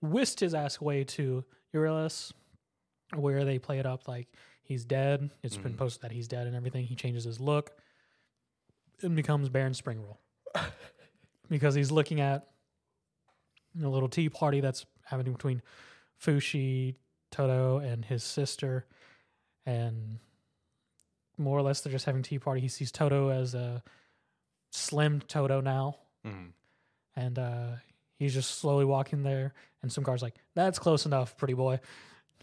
Whisked his ass away to Uralis, where they play it up like he's dead. It's been mm-hmm. posted that he's dead and everything. He changes his look and becomes Baron Springroll because he's looking at a little tea party that's happening between Fushi, Toto, and his sister, and more or less they're just having tea party. He sees Toto as a slim Toto now, Mhm. and uh, he's just slowly walking there. And some guard's like, "That's close enough, pretty boy.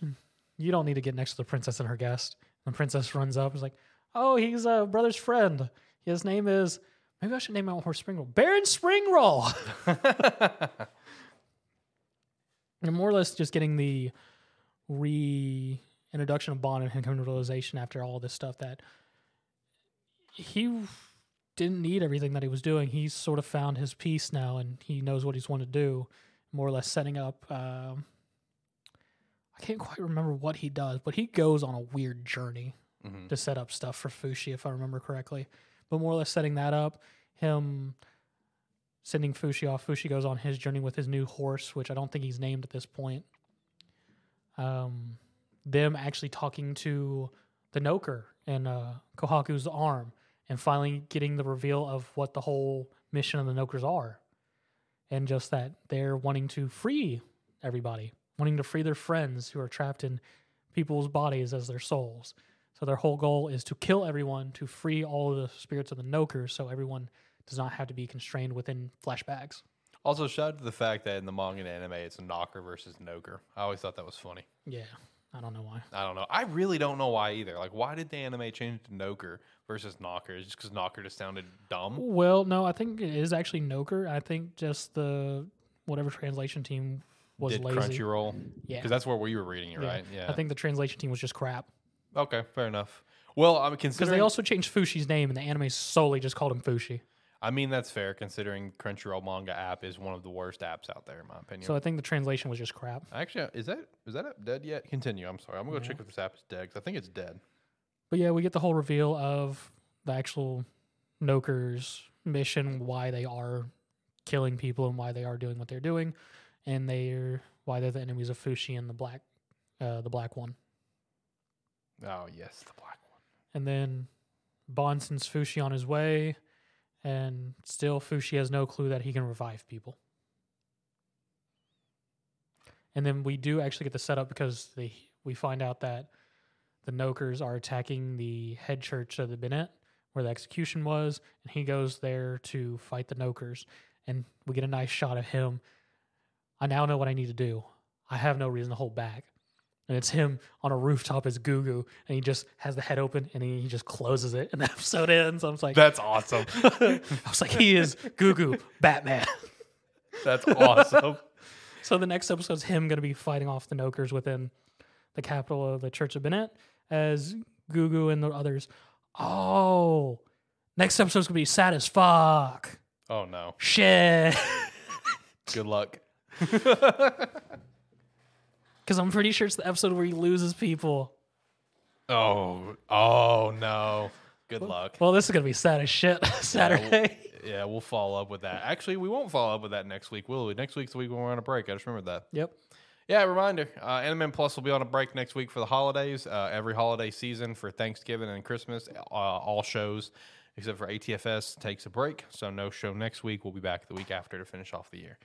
You don't need to get next to the princess and her guest." And the princess runs up, and is like, "Oh, he's a brother's friend. His name is maybe I should name my horse Springroll, Baron Springroll." and more or less just getting the reintroduction of Bon and him coming to realization after all this stuff that he didn't need everything that he was doing. He's sort of found his peace now, and he knows what he's wanted to do. More or less setting up. Um, I can't quite remember what he does, but he goes on a weird journey Mhm. to set up stuff for Fushi, if I remember correctly. But more or less setting that up, him sending Fushi off. Fushi goes on his journey with his new horse, which I don't think he's named at this point. Um, them actually talking to the Noker and uh, Kahaku's arm, and finally getting the reveal of what the whole mission of the Nokers are, and just that they're wanting to free everybody, wanting to free their friends who are trapped in people's bodies as their souls. So their whole goal is to kill everyone, to free all of the spirits of the Nokers, so everyone does not have to be constrained within flashbacks. Also, shout out to the fact that in the manga and anime, it's a knocker versus noker. I always thought that was funny. Yeah, I don't know why. I don't know. I really don't know why either. Like, why did the anime change to noker versus knocker? Is just because knocker just sounded dumb? Well, no, I think it is actually Noker. I think just the whatever translation team was did lazy. Crunchyroll? Yeah. Because that's where we were reading it, Yeah. right? Yeah. I think the translation team was just crap Okay, fair enough. Well, I'm considering. Because they also changed Fushi's name and the anime solely just called him Fushi. I mean, that's fair considering Crunchyroll manga app is one of the worst apps out there, in my opinion. So I think the translation was just crap. Actually, is that is that app dead yet? Continue. I'm sorry. I'm gonna go check if this app is dead because I think it's dead. But yeah, we get the whole reveal of the actual Nokers mission, why they are killing people and why they are doing what they're doing, and they're why they're the enemies of Fushi and the black, uh, the black one. Oh yes, the black one. And then Bon sends Fushi on his way, and still Fushi has no clue that he can revive people. And then we do actually get the setup because they we find out that the Nokers are attacking the head church of the Bennett, where the execution was, and he goes there to fight the Nokers. And we get a nice shot of him. I now know what I need to do. I have no reason to hold back. And it's him on a rooftop as Gugu, and he just has the head open and he, he just closes it, and the episode ends. I was like, That's awesome. I was like, he is Gugu Batman. That's awesome. So the next episode is him going to be fighting off the Nokers within the capital of the Church of Bennett as Gugu and the others. Oh, next episode's going to be sad as fuck. Oh no. Shit. Good luck. Because I'm pretty sure it's the episode where he loses people. Oh. Oh no. Good luck. Well, this is going to be sad as shit Saturday. Yeah, we'll follow up with that. Actually, we won't follow up with that next week, will we? Next week's the week when we're on a break. I just remembered that. Yep. Yeah, reminder. Uh, Anime Plus will be on a break next week for the holidays. Uh, every holiday season for Thanksgiving and Christmas, uh, all shows except for ATFS takes a break. So no show next week. We'll be back the week after to finish off the year.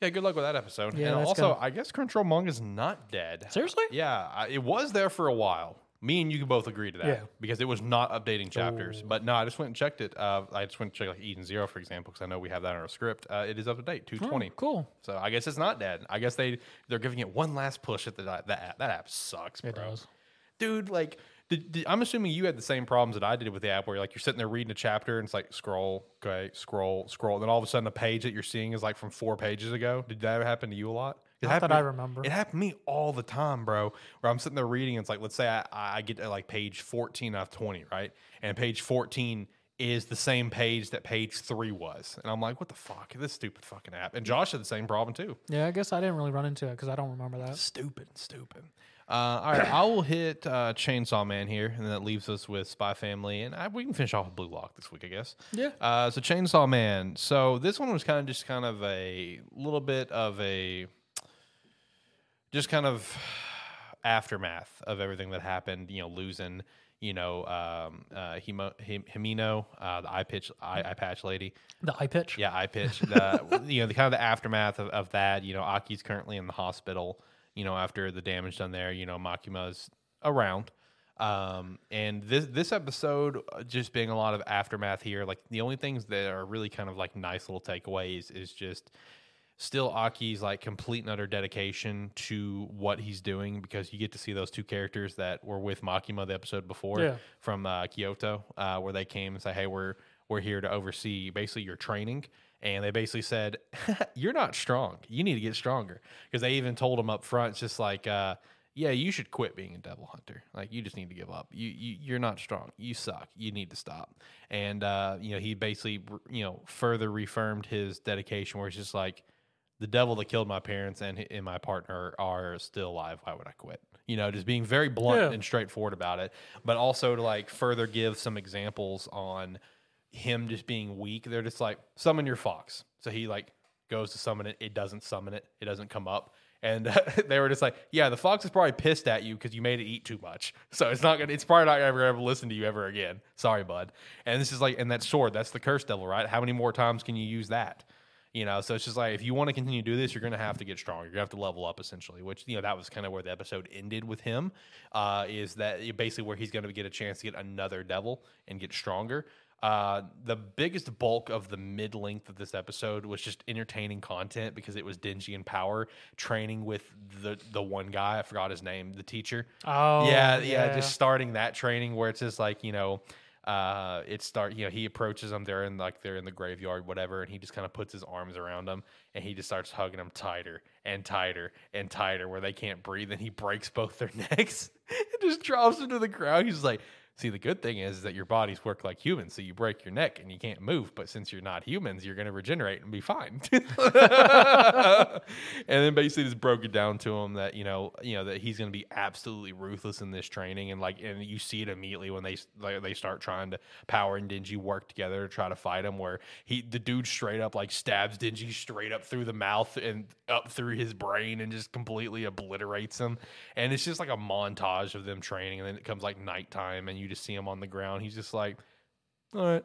Yeah, good luck with that episode. Yeah, and that's also, good. I guess Crunchyroll Manga's not dead. Seriously? Yeah, I, it was there for a while. Me and you can both agree to that Yeah. because it was not updating chapters. But no, I just went and checked it. Uh, I just went and checked like Eden Zero, for example, because I know we have that in our script. Uh, it is up to date, two twenty. Oh, cool. So I guess it's not dead. I guess they they're giving it one last push at the that app. That app sucks, bro. It does. Dude, like Did, did- I'm assuming you had the same problems that I did with the app, where like you're sitting there reading a chapter and it's like scroll, okay, scroll, scroll, and then all of a sudden the page that you're seeing is like from four pages ago. Did that happen to you a lot? It Not happened that I to- remember. It happened to me all the time, bro. Where I'm sitting there reading, and it's like, let's say I, I get to like page 14 out of 20, right? And page 14 is the same page that page three was, and I'm like, what the fuck? This stupid fucking app. And Josh had the same problem too. Yeah, I guess I didn't really run into it because I don't remember that. Stupid, stupid. Uh, all right, I will hit uh, Chainsaw Man here, and that leaves us with Spy Family, and I, we can finish off with Blue Lock this week, I guess. Yeah. Uh, so Chainsaw Man. So this one was kind of just kind of a little bit of a, just kind of aftermath of everything that happened. You know, losing. You know, um, uh, Himo, Him, Himeno, uh, the eye pitch, eye, eye patch lady. The eye pitch. Yeah, eye pitch. The you know the kind of the aftermath of, of that. You know, Aki's currently in the hospital. You know, after the damage done there. You know, Makima's around. Um, and this this episode uh, just being a lot of aftermath here. Like the only things that are really kind of like nice little takeaways is just still Aki's like complete and utter dedication to what he's doing because you get to see those two characters that were with Makima the episode before Yeah. from uh, Kyoto, uh, where they came and say, "Hey, we're we're here to oversee basically your training." And they basically said, "You're not strong. You need to get stronger." Because they even told him up front, it's just like, uh, "Yeah, you should quit being a devil hunter. Like, you just need to give up. You, you you're not strong. You suck. You need to stop." And uh, you know, he basically you know further reaffirmed his dedication, where it's just like, the devil that killed my parents and, and my partner are still alive. Why would I quit? You know, just being very blunt Yeah. and straightforward about it, but also to like further give some examples on him just being weak. They're just like summon your fox. So he like goes to summon it. It doesn't summon it. It doesn't come up. And they were just like, yeah, the fox is probably pissed at you because you made it eat too much. So it's not gonna. It's probably not ever ever listen to you ever again. Sorry, bud. And this is like, and that sword, that's the curse devil, right? How many more times can you use that? You know, so it's just like if you want to continue to do this, you're going to have to get stronger. You're going to have to level up essentially, which, you know, that was kind of where the episode ended with him. Uh, is that basically where he's going to get a chance to get another devil and get stronger. Uh, the biggest bulk of the mid length of this episode was just entertaining content because it was Denji and Power training with the the one guy I forgot his name, the teacher. Oh. yeah, yeah, just starting that training where it's just like you know, uh, it start you know he approaches them, they're in like they're in the graveyard, whatever, and he just kind of puts his arms around them and he just starts hugging them tighter and tighter and tighter where they can't breathe, and he breaks both their necks and just drops them to the ground. He's like. See, the good thing is, that your bodies work like humans, so you break your neck and you can't move. But since you're not humans, you're going to regenerate and be fine. and then basically just broke it down to him that you know, you know that he's going to be absolutely ruthless in this training, and like, and you see it immediately when they like, they start trying to power and Denji work together to try to fight him. Where he, the dude, straight up like stabs Denji straight up through the mouth and up through his brain, and just completely obliterates him. And it's just like a montage of them training, and then it comes like nighttime, and you just see him on the ground. He's just like, all right.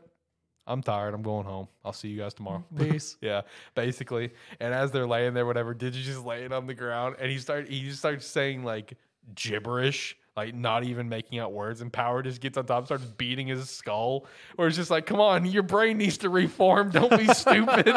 I'm tired. I'm going home. I'll see you guys tomorrow. Mm-hmm. Peace. Yeah, basically. And as they're laying there, whatever, Denji just laying on the ground, and he start he just starts saying like gibberish, like not even making out words. And Power just gets on top, starts beating his skull, or it's just like, come on, your brain needs to reform. Don't be stupid.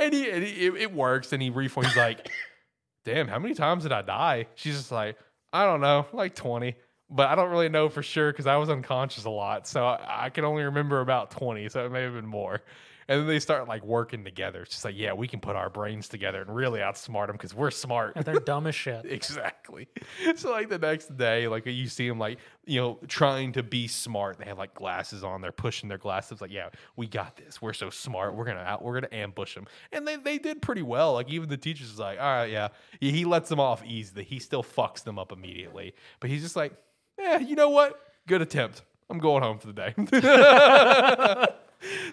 and he, and he it, it works, and he reforms. He's like, damn, how many times did I die? She's just like, I don't know, like twenty. But I don't really know for sure because I was unconscious a lot, so I, I can only remember about twenty. So it may have been more. And then they start like working together. It's just like, yeah, we can put our brains together and really outsmart them because we're smart. And they're dumb as shit. exactly. So like the next day, like you see them like you know trying to be smart. They have like glasses on. They're pushing their glasses. Like, yeah, we got this. We're so smart. We're gonna out. We're gonna ambush them. And they they did pretty well. Like even the teacher's like, all right, yeah. He he lets them off easily. He still fucks them up immediately. But he's just like, yeah, you know what? Good attempt. I'm going home for the day.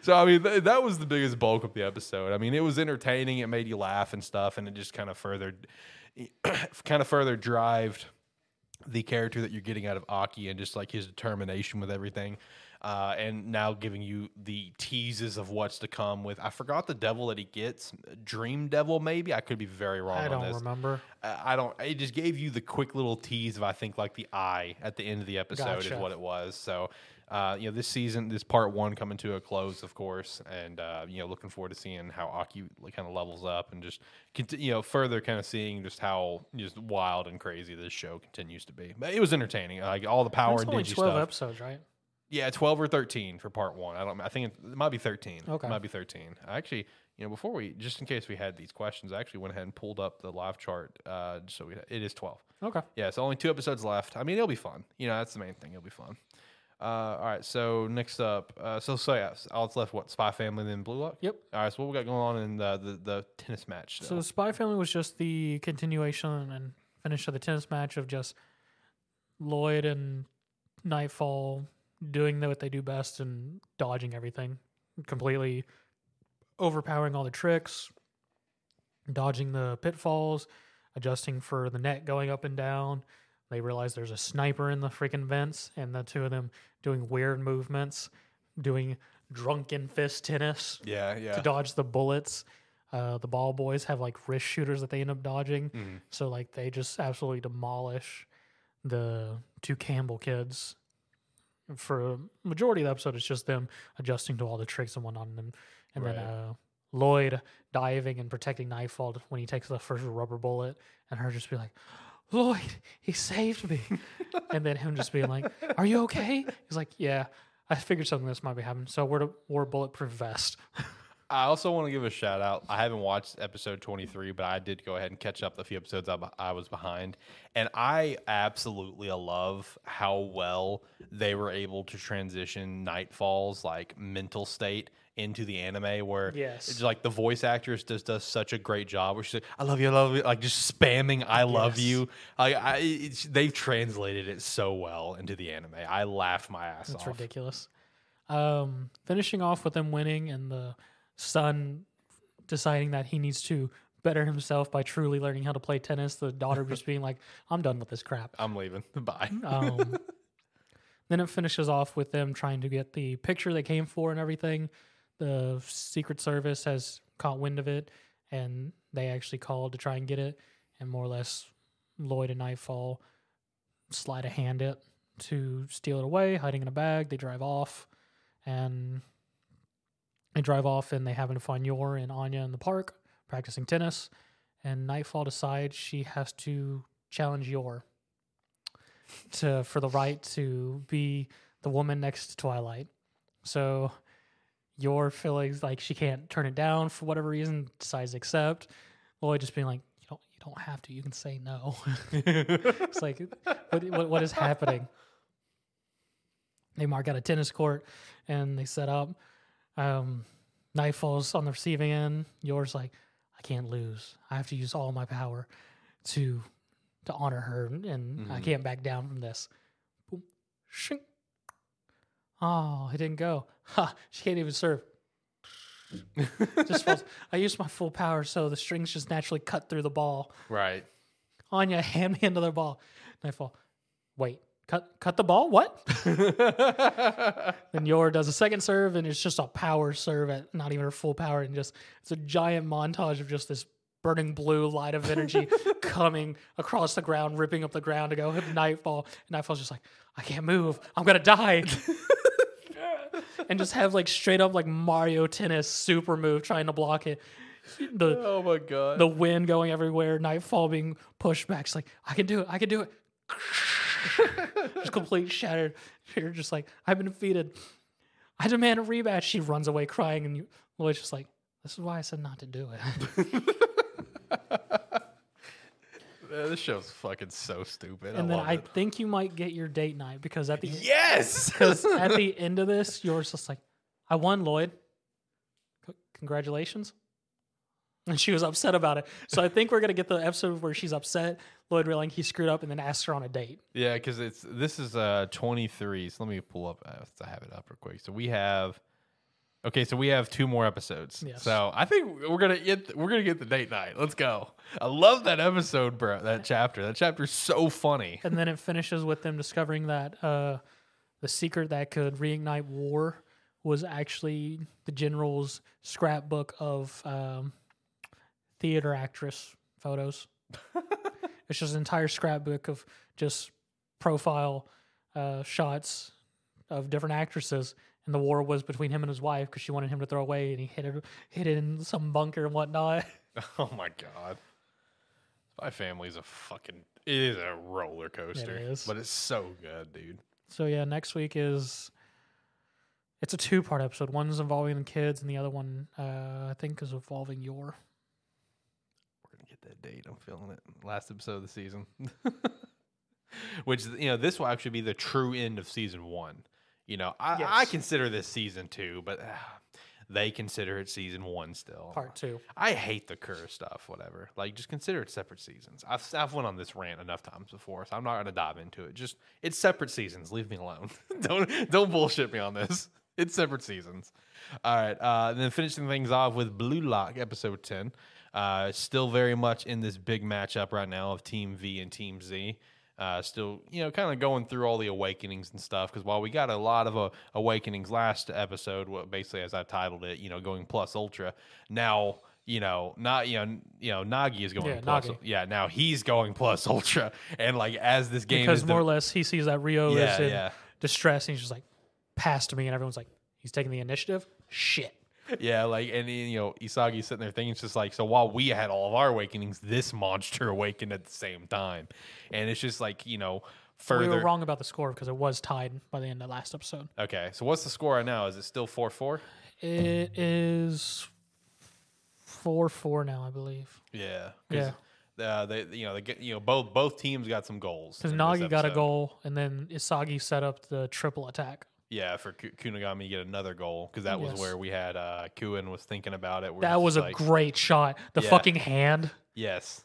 So I mean, th- that was the biggest bulk of the episode. I mean, it was entertaining. It made you laugh and stuff, and it just kind of further, kind of further drived the character that you're getting out of Aki and just like his determination with everything. Uh, and now giving you the teases of what's to come with I forgot the devil that he gets Dream Devil maybe I could be very wrong I don't this remember. I I don't. It just gave you the quick little tease of I think like the eye at the end of the episode Gotcha. is what it was. So Uh, you know, this season, this part one coming to a close, of course, and uh, you know, looking forward to seeing how Aki kind of levels up and just conti- you know further kind of seeing just how just wild and crazy this show continues to be. But it was entertaining, like all the power and only digi twelve stuff. episodes, right? Yeah, twelve or thirteen for part one. I don't. I think it, it might be thirteen. Okay. it might be thirteen. I actually, you know, before we, just in case we had these questions, I actually went ahead and pulled up the live chart. Uh, so we, it is twelve. Okay. Yeah, so only two episodes left. I mean, it'll be fun. You know, that's the main thing. It'll be fun. Uh, all right. So next up, uh, so so yeah, all that's left. What Spy Family, then Blue Lock. Yep. All right. So what we got going on in the the, the tennis match? So still? Spy Family was just the continuation and finish of the tennis match of just Lloyd and Nightfall doing what they do best and dodging everything, completely overpowering all the tricks, dodging the pitfalls, adjusting for the net going up and down. They realize there's a sniper in the freaking vents, and the two of them doing weird movements, doing drunken fist tennis yeah, yeah. to dodge the bullets. Uh, the ball boys have like wrist shooters that they end up dodging. Mhm. So like they just absolutely demolish the two Campbell kids. For a majority of the episode, it's just them adjusting to all the tricks and whatnot, and then and then uh, Lloyd diving and protecting Nightfall when he takes the first rubber bullet, and her just be like, "Lloyd, he saved me," and then him just being like, "Are you okay?" He's like, "Yeah." I figured something this might be happening, so we're to wore a bulletproof vest. I also want to give a shout out. I haven't watched episode 23, but I did go ahead and catch up the few episodes I, I was behind. And I absolutely love how well they were able to transition Nightfall's like mental state into the anime where Yes. it's like the voice actress just does such a great job where she's like, I love you, I love you, like just spamming I love Yes. you. Like I, it's, they've translated it so well into the anime. I laughed my ass That's off. ridiculous. Um, finishing off with them winning and the son deciding that he needs to better himself by truly learning how to play tennis. The daughter just being like, "I'm done with this crap." I'm leaving. Bye. Um, then it finishes off with them trying to get the picture they came for and everything. The Secret Service has caught wind of it, and they actually called to try and get it. And more or less, Lloyd and Nightfall slide a hand it to steal it away, hiding in a bag. They drive off, and they drive off, and they happen to find Yor and Anya in the park practicing tennis. And Nightfall decides she has to challenge Yor to for the right to be the woman next to Twilight. So your feelings like she can't turn it down for whatever reason, decides to accept. Lloyd just being like, you don't you don't have to, you can say no. it's like what, what what is happening? They mark out a tennis court and they set up. Um Nightfall's on the receiving end. Yours like, I can't lose. I have to use all my power to to honor her, and I Mhm. can't back down from this. Boom, shink. Oh, it didn't go. Ha! She can't even serve. just falls. I used my full power, so the strings just naturally cut through the ball. right. Anya, hand me another ball. Nightfall. Wait, cut cut the ball? What? then Yor does a second serve, and it's just a power serve at not even her full power, and just it's a giant montage of just this burning blue light of energy coming across the ground, ripping up the ground to go hit Nightfall. And Nightfall's just like, I can't move. I'm gonna die. and just have like straight up like Mario tennis super move trying to block it. The oh my god. the wind going everywhere, nightfall being pushed back. It's like, I can do it, I can do it. just complete shattered. You're just like, I've been defeated. I demand a rematch. She runs away crying, and you, Lloyd's just like, this is why I said not to do it. This show's fucking so stupid. and I then love I it. think you might get your date night because at the yes. at the end of this, you're just like, I won, Lloyd. C- Congratulations. And she was upset about it. So I think we're gonna get the episode where she's upset, Lloyd realizing he screwed up, and then asks her on a date. yeah, because it's this is uh 23. So let me pull up. I have it up real quick. So we have. Okay, so we have two more episodes. Yes. So I think we're gonna get we're gonna get the date night. Let's go. I love that episode, bro. That chapter. That chapter's so funny. And then it finishes with them discovering that uh, the secret that could reignite war was actually the general's scrapbook of um, theater actress photos. it's just an entire scrapbook of just profile uh, shots of different actresses, and the war was between him and his wife because she wanted him to throw away, and he hid it hid it in some bunker and whatnot. Oh my god. My family's a fucking it is a roller coaster. is. But it's so good, dude. So yeah, next week is it's a two part episode. One's involving the kids, and the other one uh, I think is involving your. We're gonna get that date. I'm feeling it. Last episode of the season. Which you know, this will actually be the true end of season one. You know, I, I consider this season two, but uh, they consider it season one still. Part two. I hate the Kerr stuff. Whatever. Like, just consider it separate seasons. I've I've went on this rant enough times before, so I'm not gonna dive into it. Just it's separate seasons. Leave me alone. don't don't bullshit me on this. It's separate seasons. All right. Uh, and then finishing things off with Blue Lock episode ten. Uh, still very much in this big matchup right now of Team V and Team Z. Uh, still, you know, kind of going through all the awakenings and stuff. Because while we got a lot of uh, awakenings last episode, what basically as I titled it, you know, going plus ultra. Now, you know, not you know, you know, Nagi is going Yeah, plus. Nagi. Yeah, now he's going plus ultra, and like as this game Because is more de- or less he sees that Reo Yeah, is in yeah. distress, and he's just like, pass to me, and everyone's like, he's taking the initiative. Shit. Yeah, like and you know, Isagi's sitting there thinking it's just like so while we had all of our awakenings, this monster awakened at the same time. And it's just like, you know, further We were wrong about the score because it was tied by the end of last episode. Okay, so what's the score right now? Is it still four four? It is four four now, I believe. Yeah. Yeah. Uh, they, you know, they get, you know, both both teams got some goals. Because Nagi got a goal, and then Isagi set up the triple attack. Yeah, for Ku- Kunigami to get another goal because that was Yes. where we had uh Kuon was thinking about it. That was a like, great shot. The Yeah. fucking hand. Yes.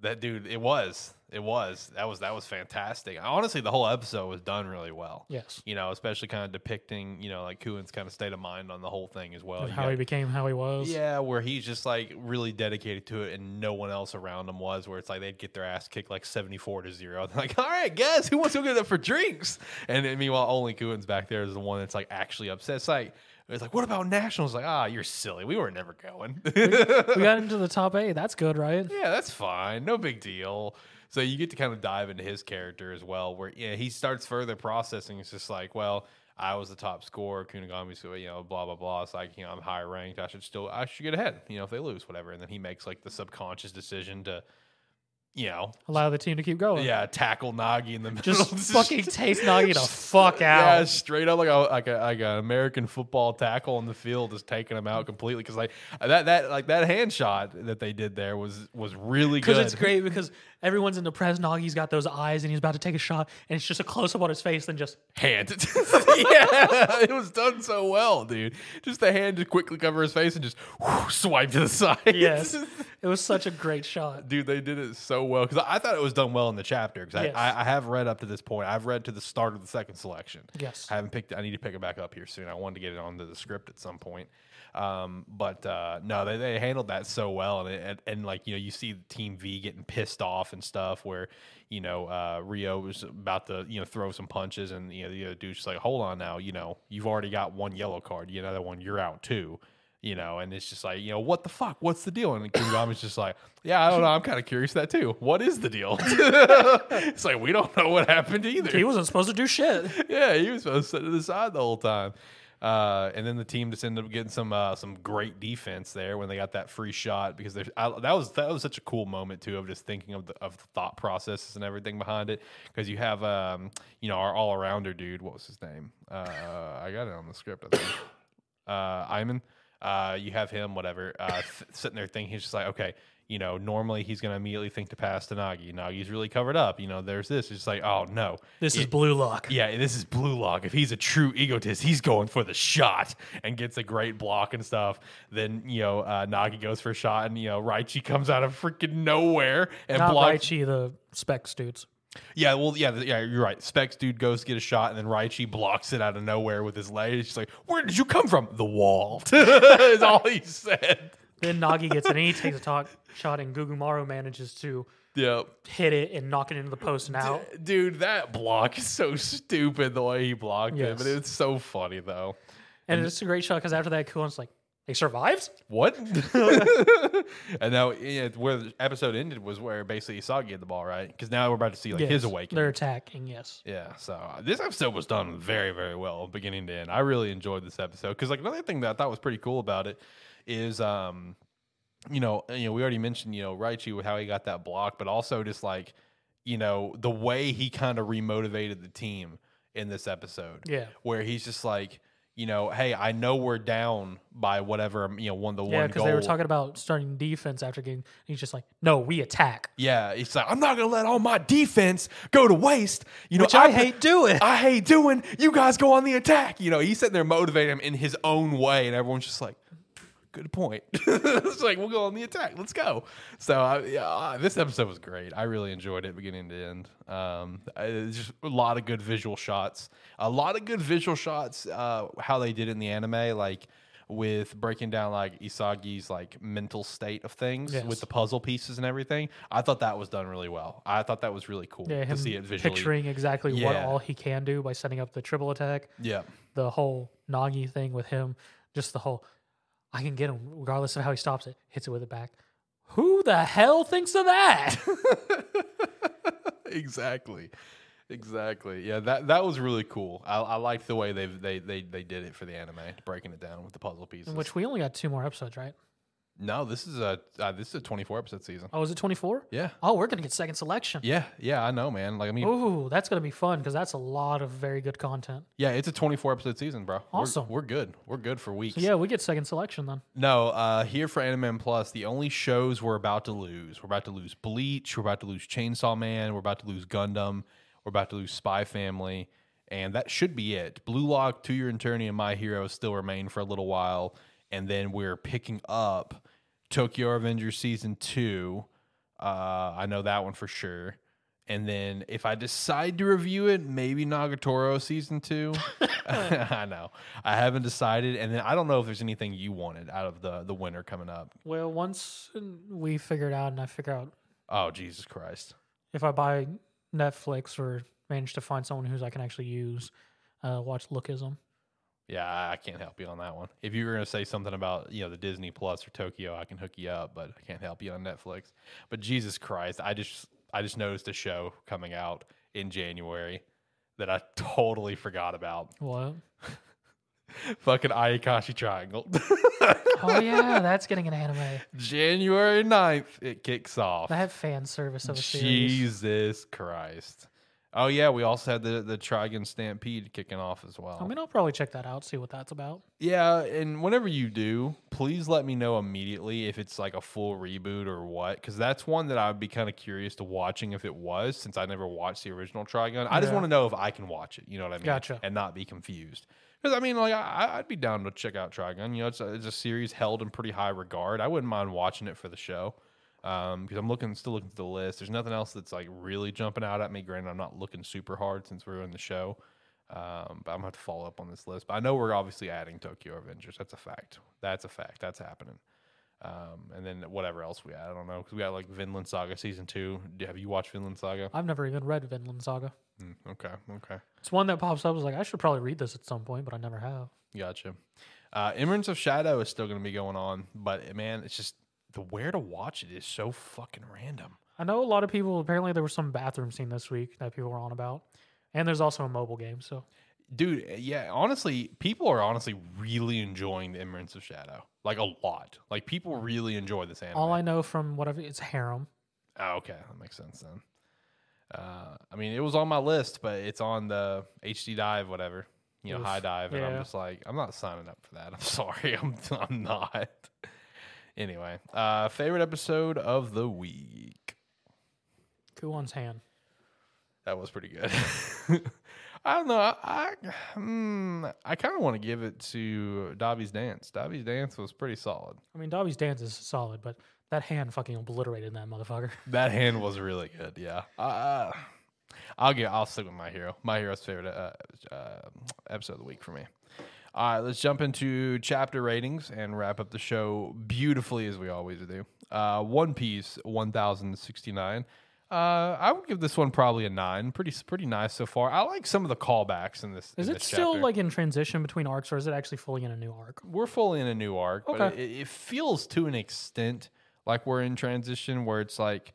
That dude, it was. It was. That was that was fantastic. Honestly, the whole episode was done really well. Yes. You know, especially kind of depicting, you know, like Kuon's kind of state of mind on the whole thing as well. You how got- he became how he was. yeah, where he's just like really dedicated to it and no one else around him was, where it's like they'd get their ass kicked like 74 to 0. They're like, all right, guys, who wants to go get that for drinks? And then meanwhile, only Kuon's back there is the one that's like actually upset. It's like, it's like, what about nationals? Like, ah, you're silly. We were never going. We got into the top eight. That's good, right? yeah, that's fine. No big deal. So you get to kind of dive into his character as well, where yeah, he starts further processing. It's just like, well, I was the top scorer, Kunigami's, you know, blah blah blah. It's like, you know, I'm high ranked. I should still, I should get ahead. You know, if they lose, whatever. And then he makes like the subconscious decision to, you know, Allow the team to keep going. yeah, tackle Nagi in the middle. Just fucking taste Nagi the fuck out. Yeah, straight up like a like a like an American football tackle in the field, just taking him out completely. Because like that that like that hand shot that they did there was was really good. Because it's great because everyone's in the press. Nagi's got those eyes and he's about to take a shot, and it's just a close up on his face, then just hand. yeah, it was done so well, dude. Just the hand to quickly cover his face and just whoosh, swipe to the side. yes. it was such a great shot. Dude, they did it so well because I thought it was done well in the chapter. Because Yes. I, I, I have read up to this point. I've read to the start of the second selection. Yes. I haven't picked. I need to pick it back up here soon. I wanted to get it onto the script at some point. Um, but uh, no, they, they handled that so well, and, and and like you know, you see Team V getting pissed off and stuff, where you know uh, Reo was about to you know throw some punches, and you know the other dude's just like, hold on now, you know, you've already got one yellow card, you another one, you're out too. You know, and it's just like, you know, what the fuck? What's the deal? And Kunigami's just like, yeah, I don't know. I'm kind of curious that too. What is the deal? it's like we don't know what happened either. He wasn't supposed to do shit. Yeah, he was supposed to sit to the side the whole time. Uh, and then the team just ended up getting some uh, some great defense there when they got that free shot because I, that was that was such a cool moment too of just thinking of the of the thought processes and everything behind it. Because you have um you know our all arounder dude what was his name? Uh I got it on the script I think. Uh Iman. Uh you have him whatever uh th- sitting there thinking he's just like okay you know normally he's gonna immediately think to pass to Nagi Nagi's really covered up you know there's this it's like oh no This is It- Blue Lock. yeah, this is Blue Lock. If he's a true egotist, he's going for the shot and gets a great block and stuff. Then you know uh, Nagi goes for a shot, and you know Raichi comes out of freaking nowhere and Not blocks. Raichi, the specs dudes. Yeah, well, yeah, yeah, you're right. Specs dude goes to get a shot, and then Raichi blocks it out of nowhere with his leg. He's like, "Where did you come from?" The wall. is all he said. Then Nagi gets it and he takes a talk shot, and Gagamaru manages to Yep. hit it and knock it into the post and out. Dude, that block is so stupid the way he blocked it, but it's so funny though. And it's a great shot because after that, Kuon's like, They survived? What? and now yeah, where the episode ended was where basically Isagi had the ball, right? Because now we're about to see like his awakening. They're attacking, yes. Yeah, so uh, this episode was done very, very well, beginning to end. I really enjoyed this episode because, like, another thing that I thought was pretty cool about it is, um, you know, you know, we already mentioned, you know, Raichi with how he got that block, but also just like, you know, the way he kind of remotivated the team in this episode. Yeah. where he's just like, you know, hey, I know we're down by whatever, you know, one the Yeah, one because they were talking about starting defense after getting. He's just like, no, we attack. yeah, it's like I'm not gonna let all my defense go to waste. You know, Which I hate doing. I hate doing. You guys go on the attack. You know, he's sitting there motivating him in his own way, and everyone's just like, good point. it's like we'll go on the attack. Let's go. So uh, yeah, uh, this episode was great. I really enjoyed it beginning to end. Um, just a lot of good visual shots. A lot of good visual shots. Uh, how they did it in the anime, like with breaking down like Isagi's like mental state of things Yes. with the puzzle pieces and everything. I thought that was done really well. I thought that was really cool Yeah, to see it visually. picturing exactly what all he can do by setting up the triple attack. Yeah. The whole Nagi thing with him, just the whole, I can get him regardless of how he stops it. Hits it with it back. Who the hell thinks of that? exactly exactly yeah that that was really cool i, I liked the way they they they they did it for the anime breaking it down with the puzzle pieces Which we only got two more episodes, right? No this is a uh, this is a 24 episode season Oh, is it 24? yeah Oh, we're to get second selection. yeah yeah i know man like i mean Ooh, that's going to be fun because that's a lot of very good content. yeah it's a 24 episode season bro We're- Awesome. we're, good we're good for weeks So, yeah, we get second selection then. No, uh, here for Anime Plus, the only shows we're about to lose. We're about to lose Bleach. We're about to lose Chainsaw Man. We're about to lose Gundam. We're about to lose Spy Family. And that should be it. Blue Lock, To Your Eternity, and My Hero still remain for a little while. And then we're picking up Tokyo Revengers Season 2. Uh, I know that one for sure. And then if I decide to review it, maybe Nagatoro Season 2. I know. I haven't decided. And then I don't know if there's anything you wanted out of the, the winter coming up. Well, once we figure it out and I figure out Oh, Jesus Christ. if I buy Netflix or manage to find someone who's I can actually use, uh, watch Lookism. Yeah, I can't help you on that one. If you were going to say something about, you know, the Disney Plus or Tokyo, I can hook you up, but I can't help you on Netflix. But Jesus Christ, I just I just noticed a show coming out in January that I totally forgot about. What? Fucking Ayakashi Triangle. Oh yeah, that's getting an anime. January 9th, it kicks off. That fan service of a series. Jesus Christ. Oh yeah, we also had the the Trigun Stampede kicking off as well. I mean, I'll probably check that out, see what that's about. yeah, and whenever you do, please let me know immediately if it's like a full reboot or what, because that's one that I would be kind of curious to watching if it was, since I never watched the original Trigun. I just want to know if I can watch it. You know what I mean? Gotcha. And not be confused. Because I mean, like I, I'd be down to check out Trigun. You know, it's a, it's a series held in pretty high regard. I wouldn't mind watching it for the show. Um, because I'm looking, still looking at the list. There's nothing else that's like really jumping out at me. Granted, I'm not looking super hard since we're in the show. Um, but I'm gonna have to follow up on this list. But I know we're obviously adding Tokyo Revengers. That's a fact. That's a fact. That's happening. Um, and then whatever else we add, I don't know, because we got like Vinland Saga season two. Have you watched Vinland Saga? I've never even read Vinland Saga. Mm, okay, okay, It's one that pops up. I was like, I should probably read this at some point, but I never have. gotcha. Uh, Eminence in Shadow is still gonna be going on, but man, it's just the where to watch it is so fucking random. I know a lot of people. Apparently, there was some bathroom scene this week that people were on about, and there's also a mobile game. So Dude, yeah, honestly, people are honestly really enjoying the Eminence in Shadow. Like a lot. Like people really enjoy this anime. all I know from whatever it's harem. Oh, okay, that makes sense then. Uh, I mean, it was on my list, but it's on the HIDIVE, whatever, you know, Oof, HIDIVE, and I'm just like, I'm not signing up for that. I'm sorry, I'm I'm not. Anyway, uh, favorite episode of the week. Kuon's hand. That was pretty good. I don't know. I I, mm, I kind of want to give it to Dabi's dance. Dabi's dance was pretty solid. I mean, Dabi's dance is solid, but that hand fucking obliterated that motherfucker. That hand was really good. Yeah. Uh, I'll get. I'll stick with my hero. My hero's favorite uh, uh, episode of the week for me. All right, let's jump into chapter ratings and wrap up the show beautifully as we always do. Uh, One Piece, one thousand sixty nine. Uh, I would give this one probably a nine. Pretty pretty nice so far. I like some of the callbacks in this. Is in it this still chapter. like in transition between arcs, or is it actually fully in a new arc? we're fully in a new arc, but it, it feels to an extent like we're in transition where it's like,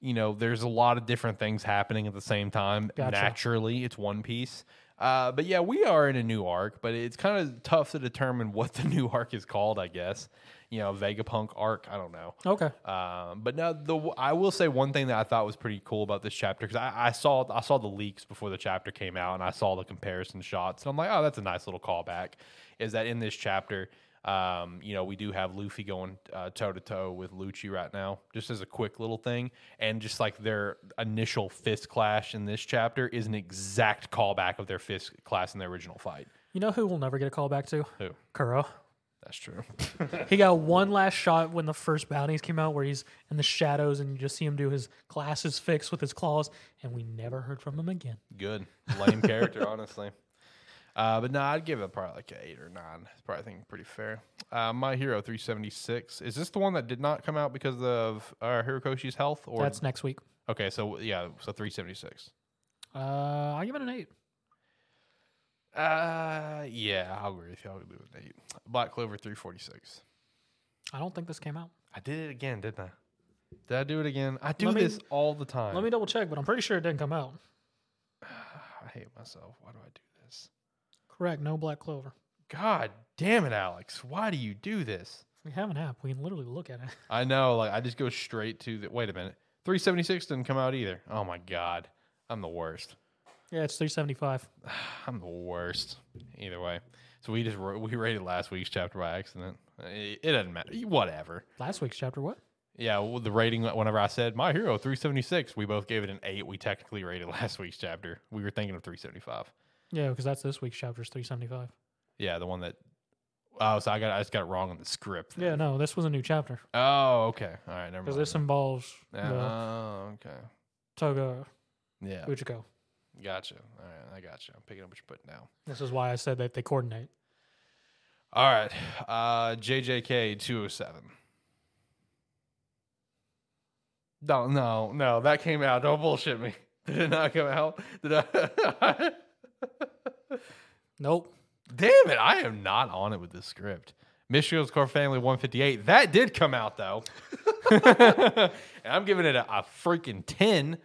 you know, there's a lot of different things happening at the same time. Gotcha. Naturally, it's one piece. Uh, but yeah, we are in a new arc, but it's kind of tough to determine what the new arc is called. I guess, you know, Vegapunk arc. I don't know. Okay. Um, but now the I will say one thing that I thought was pretty cool about this chapter because I, I saw I saw the leaks before the chapter came out and I saw the comparison shots and I'm like, oh, that's a nice little callback. Is that in this chapter? Um, you know, we do have Luffy going toe to toe with Lucci right now, just as a quick little thing, and just like their initial fist clash in this chapter is an exact callback of their fist clash in the original fight. You know who we'll never get a call back to? Who? Kuro. That's true. He got one last shot when the first bounties came out, where he's in the shadows and you just see him do his glasses fix with his claws, and we never heard from him again. Good. Lame character, honestly. Uh, but no, I'd give it probably like an eight or nine. It's probably I think pretty fair. Uh, My Hero 376. Is this the one that did not come out because of uh, Horikoshi's health? Or That's next week. okay, so yeah, so 376. Uh, I give it an eight. Uh, yeah, I'll agree with you. I'll do it an eight. Black Clover 346. I don't think this came out. I did it again, didn't I? Did I do it again? I do Let me- this all the time. Let me double check, but I'm pretty sure it didn't come out. I hate myself. Why do I do this? Correct. No Black Clover. God damn it, Alex. Why do you do this? We have an app. We can literally look at it. I know, like I just go straight to the. Wait a minute, three seventy six didn't come out either. Oh my god, I'm the worst. Yeah, it's 375. I'm the worst. Either way, so we just ro- we rated last week's chapter by accident. It, it doesn't matter. Whatever. Last week's chapter, what? Yeah, well, the rating. Whenever I said my hero three seventy six, we both gave it an eight. We technically rated last week's chapter. We were thinking of three seventy five. Yeah, because that's this week's chapter is 375. Yeah, the one that. Oh, so I got I just got it wrong on the script. Yeah, no, this was a new chapter Oh, okay. All right, never mind. because this involves Yeah, the Oh, okay. Toga Yeah. Ochaco. Gotcha. All right, I gotcha. I'm picking up what you're putting down. This is why I said that they coordinate. All right, uh, JJK 207. No, no, no, that came out. Don't bullshit me. Did it not come out? Did I? Nope. Damn it! I am not on it with this script. Mission Yozakura Family 158. That did come out though, and I'm giving it a, a freaking 10.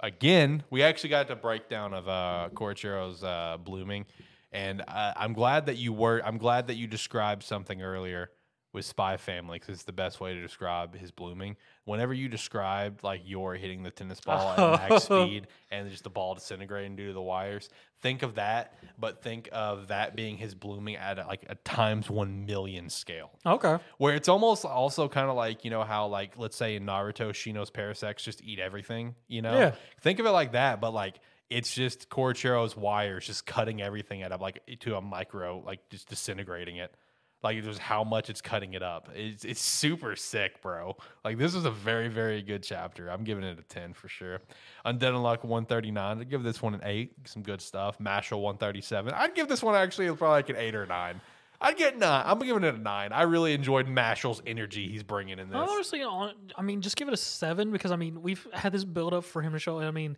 Again, we actually got the breakdown of uh, Kyoichiro's uh, blooming, and uh, I'm glad that you were. I'm glad that you described something earlier with Spy Family because it's the best way to describe his blooming. Whenever you described like you're hitting the tennis ball at max speed and just the ball disintegrating due to the wires, think of that, but think of that being his blooming at a, like a times one million scale Okay. where it's almost also kind of like you know how like let's say in Naruto Shino's parasects just eat everything you know Yeah. think of it like that but like it's just Kyoichiro's wires just cutting everything at up like to a micro like just disintegrating it like just how much it's cutting it up it's it's super sick bro like this is a very very good chapter I'm giving it a 10 for sure Undead Unluck 139 I'd give this one an 8 some good stuff Mashle 137 I'd give this one actually probably like an 8 or 9 I'd get nine. I'm giving it a nine. I really enjoyed Mashle's energy he's bringing in this. I'm honestly, on, I mean, just give it a seven because I mean, we've had this build up for him to show. I mean,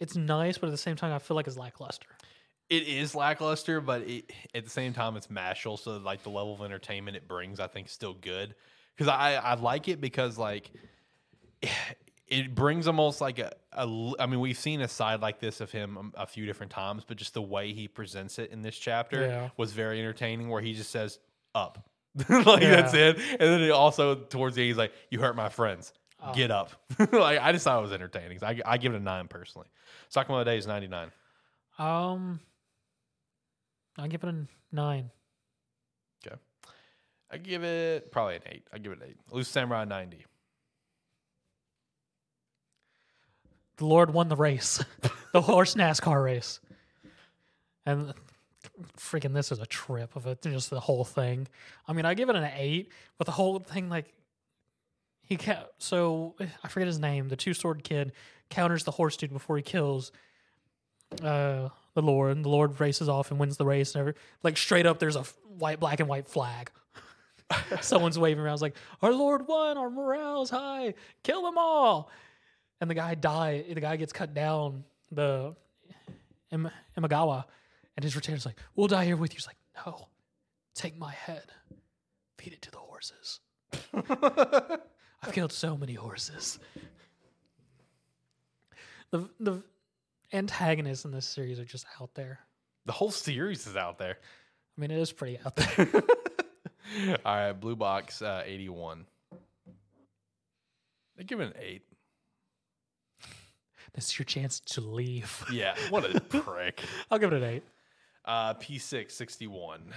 it's nice, but at the same time, I feel like it's lackluster. It is lackluster, but it, at the same time, it's Mashle, so like the level of entertainment it brings, I think, is still good. Because I I like it because like it brings almost like a, a I mean, we've seen a side like this of him a, a few different times, but just the way he presents it in this chapter Yeah. was very entertaining. Where he just says up, like that's it, and then he also towards the end he's like, "You hurt my friends." Oh. Get up! like I just thought it was entertaining. So I, I give it a nine personally. Sakamoto Day is ninety nine. Um, I give it a nine. Okay. I give it probably an eight. I give it an eight. Elusive Samurai ninety. The Lord won the race, the horse NASCAR race, and freaking this is a trip of it. Just the whole thing. I mean, I give it an eight, but the whole thing like he ca- so I forget his name. The two sword kid counters the horse dude before he kills uh the Lord. And the Lord races off and wins the race. And every, like straight up, there's a white, black and white flag. Someone's waving around. It's like, our Lord won. Our morale's high. Kill them all. and the guy die. The guy gets cut down. The Im- Imagawa, and his retainers like, "We'll die here with you." He's like, "No, take my head, feed it to the horses." I've killed so many horses. The the antagonists in this series are just out there. The whole series is out there. I mean, it is pretty out there. All right, Blue Box uh, 81. They give it an 8. this is your chance to leave. Yeah, what a prick. I'll give it an eight. Uh, P6 61.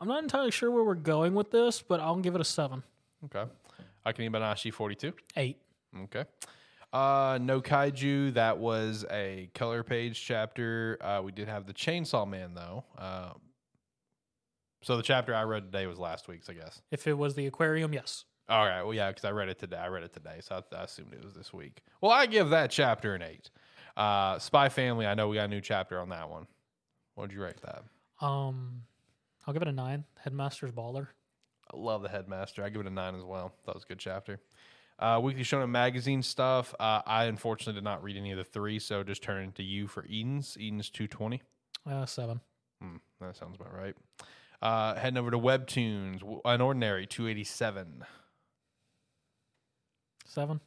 I'm not entirely sure where we're going with this, but I'll give it a seven. Okay. Akane Banashi 42. Eight. Okay. Uh, no Kaiju. That was a color page chapter. Uh, we did have the Chainsaw Man though. Uh, so the chapter I read today was last week's, I guess. If it was the aquarium, yes. All right. Well, yeah, because I read it today. I read it today, so I, I assumed it was this week. Well, I give that chapter an eight. Uh, Spy Family. I know we got a new chapter on that one. What'd you rate that? Um, I'll give it a nine. Headmaster's baller. I love the Headmaster. I give it a nine as well. That was a good chapter. Uh, Weekly Shonen magazine stuff. Uh, I unfortunately did not read any of the three, so just turn to you for Eden's. Eden's two twenty. Uh, seven. Hmm, that sounds about right. Uh, heading over to Webtoons, W- Unordinary 287. Seven.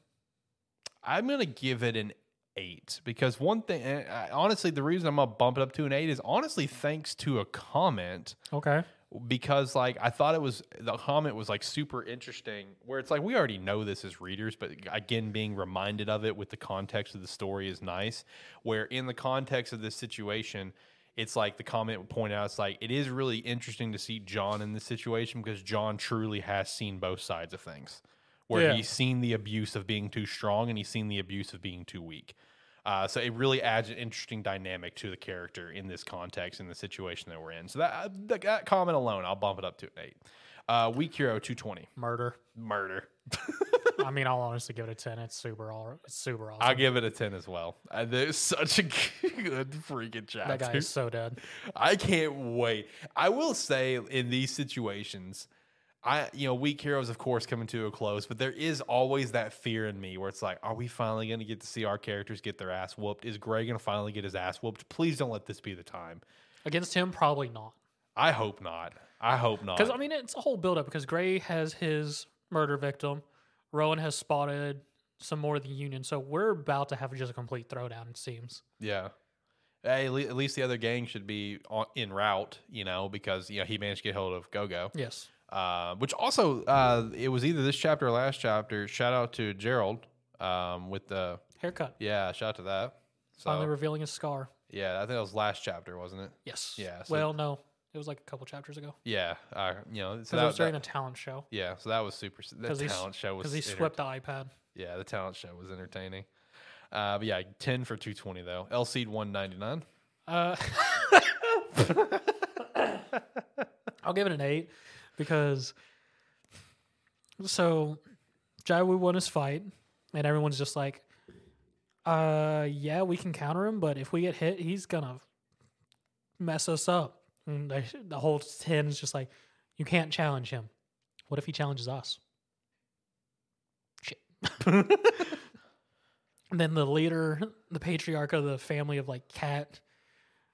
I'm going to give it an eight because one thing, honestly, the reason I'm going to bump it up to an eight is honestly thanks to a comment Okay. Because like I thought it was the comment was like super interesting where it's like we already know this as readers but again being reminded of it with the context of the story is nice where in the context of this situation it's like the comment would point out it's like it is really interesting to see John in this situation because John truly has seen both sides of things where Yeah. he's seen the abuse of being too strong and he's seen the abuse of being too weak uh, so it really adds an interesting dynamic to the character in this context, in the situation that we're in. So that uh, that, that comment alone, I'll bump it up to an eight. Uh, Weak Hero two twenty Murder. murder. I mean, I'll honestly give it a ten. It's super all. It's super awesome. I'll give it a ten as well. Uh, there's such a good freaking chapter. that guy is so dead. I can't wait. I will say in these situations, I you know, weak heroes of course coming to a close, but there is always that fear in me where it's like, are we finally going to get to see our characters get their ass whooped? Is Gray going to finally get his ass whooped? Please don't let this be the time. Against him, probably not. I hope not. I hope not. Because I mean, it's a whole buildup. Because Gray has his murder victim, Rowan has spotted some more of the Union, so we're about to have just a complete throwdown. It seems. yeah. Hey, at least the other gang should be on, in route, you know, because you know he managed to get hold of Gogo. Yes. Uh, which also, uh, it was either this chapter or last chapter. Shout out to Gerald um, with the Haircut. yeah. Shout out to that. So Finally revealing his scar. yeah, I think that was last chapter, wasn't it? Yes. Yeah, so- well, no, it was like a couple chapters ago. Yeah, uh, you know, so Because that, it was during that- a talent show. yeah, so that was super. The 'Cause he s- talent show was Because he swept the iPad. Yeah, the talent show was entertaining. Uh, but yeah, ten for two twenty though. Eleceed one ninety nine. Uh, I'll give it an eight because so Jaiwu won his fight, and everyone's just like, "Uh, yeah, we can counter him, but if we get hit, he's gonna mess us up." And they, the whole ten is just like, "You can't challenge him. What if he challenges us?" Shit. then the leader, the patriarch of the family of like cat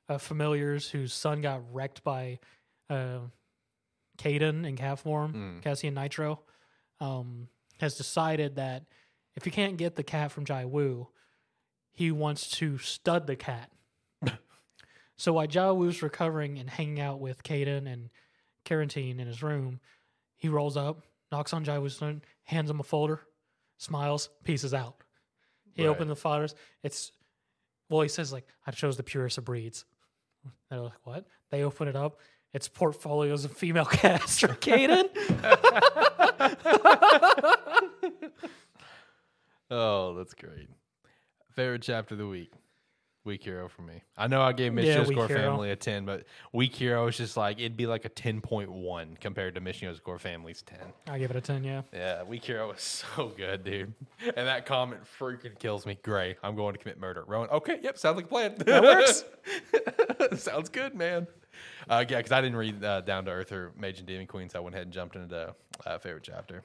uh, familiars whose son got wrecked by uh, Caden in cat form, Mm. Cassian Nitro, um, has decided that if he can't get the cat from Jai Wu, he wants to stud the cat. so while Jai Wu's recovering and hanging out with Caden and Carantine in his room, he rolls up, knocks on Jai Wu's door, hands him a folder, smiles, pieces out. He Right. opened the folders. It's well, he says like I chose the purest of breeds. They're like, what? They open it up. It's portfolios of female cats for Caden. Oh, that's great. Favorite chapter of the week. Weak Hero for me. I know I gave Mission Yeah, Score Hero. Family a 10, but Weak Hero is just like, it'd be like a 10.1 compared to Mission Yozakura Family's 10. I give it a ten. Yeah, Yeah, Weak Hero is so good, dude. And that comment freaking kills me. Gray, I'm going to commit murder. Rowan, okay, yep, sounds like a plan. That works. sounds good, man. Uh, yeah, because I didn't read uh, Down to Earth or Mage and Demon Queen, so I went ahead and jumped into uh, favorite chapter.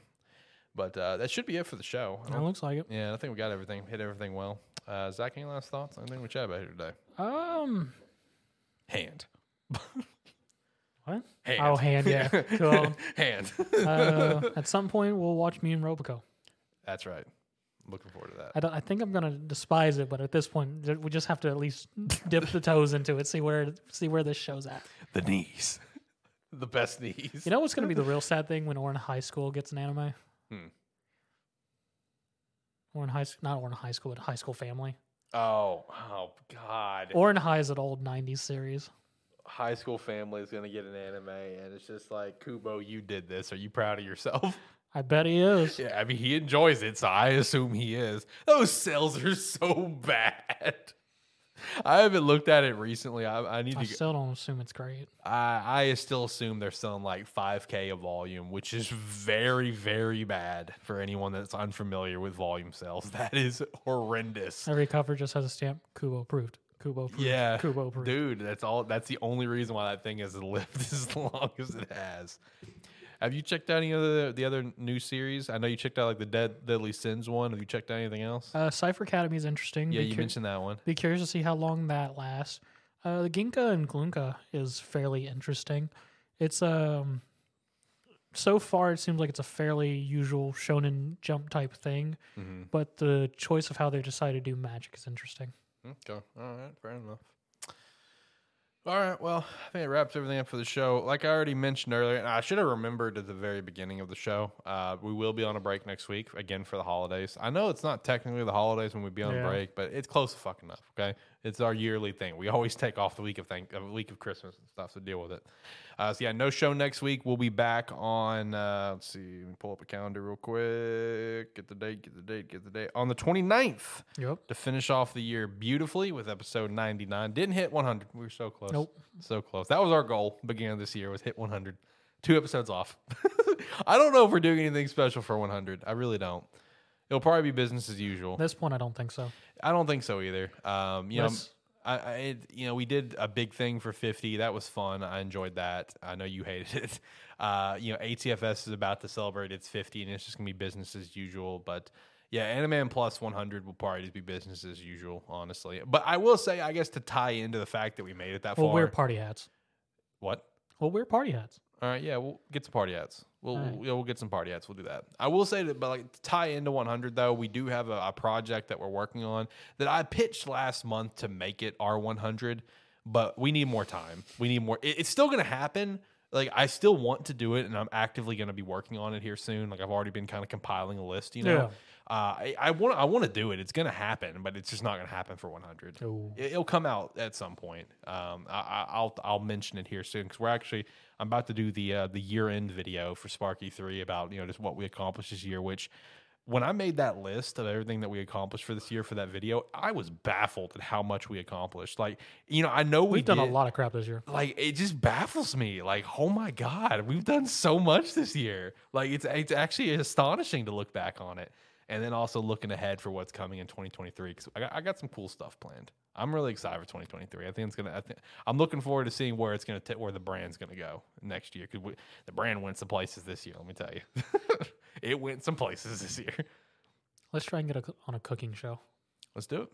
But uh, that should be it for the show. That looks like it. yeah, I think we got everything, hit everything well. Uh, Zach, any last thoughts? Anything we chat about here today? Um, Hand. what? Hand. Oh, hand, yeah. Cool. Hand. Uh, at some point, we'll watch me and Roboco. That's right. Looking forward to that. I, don't, I think I'm gonna despise it, but at this point, th- we just have to at least dip the toes into it, see where see where this show's at. The knees. the best knees. You know what's gonna be the real sad thing when Ouran High School gets an anime? Hmm. Ouran High, not Ouran High School, but High School Family. Oh, oh God. Ouran High is an old '90s series. High school family is going to get an anime, and it's just like, Kubo, you did this. Are you proud of yourself? I bet he is. yeah, I mean, he enjoys it, so I assume he is. Those sales are so bad. I haven't looked at it recently. I, I need I to. Go, still don't assume it's great. I, I still assume they're selling like 5K a volume, which is very, very bad for anyone that's unfamiliar with volume sales. That is horrendous. Every cover just has a stamp. Kubo approved. Kubo approved. Yeah, Kubo approved. dude, that's all. That's the only reason why that thing has lived as long as it has. Have you checked out any other the other new series? I know you checked out like the Dead Deadly Sins one. Have you checked out anything else? Uh, Cipher Academy is interesting. yeah, Be you cur- mentioned that one. Be curious to see how long that lasts. Uh, the Ginka and Gluna is fairly interesting. It's um, so far it seems like it's a fairly usual shonen jump type thing, Mm-hmm. but the choice of how they decide to do magic is interesting. Okay. All right. Fair enough. All right. Well, I think it wraps everything up for the show. Like I already mentioned earlier, and I should have remembered at the very beginning of the show, uh, we will be on a break next week again for the holidays. I know it's not technically the holidays when we be on Yeah. break, but it's close to fucking enough. Okay, it's our yearly thing. We always take off the week of thank, a week of Christmas and stuff to deal with it. Uh, so yeah, no show next week. We'll be back on. Uh, let's see. Let me pull up a calendar real quick. Get the date. Get the date. Get the date. On the 29th Yep. to finish off the year beautifully with episode 99. Didn't hit 100. We were so close. Nope. So close. That was our goal beginning of this year was hit 100. Two episodes off. I don't know if we're doing anything special for 100. I really don't. It'll probably be business as usual. At this point, I don't think so. I don't think so either. Um, you know, I, I you know we did a big thing for 50. That was fun. I enjoyed that. I know you hated it. Uh, you know, ATFS is about to celebrate its 50, and it's just gonna be business as usual. But yeah, Animan Plus 100 will probably just be business as usual, honestly. But I will say, I guess to tie into the fact that we made it that We'll far. wear party hats. what? We'll wear party hats. All right, yeah, we'll get some party hats. We'll, right. we'll yeah, we'll get some party hats. We'll do that. I will say that, but like to tie into 100 though, we do have a, a project that we're working on that I pitched last month to make it our 100, but we need more time. We need more. It, it's still gonna happen. Like I still want to do it, and I'm actively gonna be working on it here soon. Like I've already been kind of compiling a list. You know, Yeah. Uh, I, I want I want to do it. It's gonna happen, but it's just not gonna happen for 100. Ooh. It- It'll come out at some point. Um, I, I'll I'll mention it here soon because we're actually I'm about to do the uh, the year end video for Sparky Three about you know just what we accomplished this year. Which when I made that list of everything that we accomplished for this year for that video, I was baffled at how much we accomplished. Like you know I know we We've done a lot of crap this year. like it just baffles me like oh my god we've done so much this year like it's it's actually astonishing to look back on it and then also looking ahead for what's coming in 2023 because I got, I got some cool stuff planned. I'm really excited for 2023 i think it's gonna I think, i'm looking forward to seeing where it's gonna t- where the brand's gonna go next year because the brand went some places this year let me tell you. It went some places this year. Let's try and get a, on a cooking show. let's do it.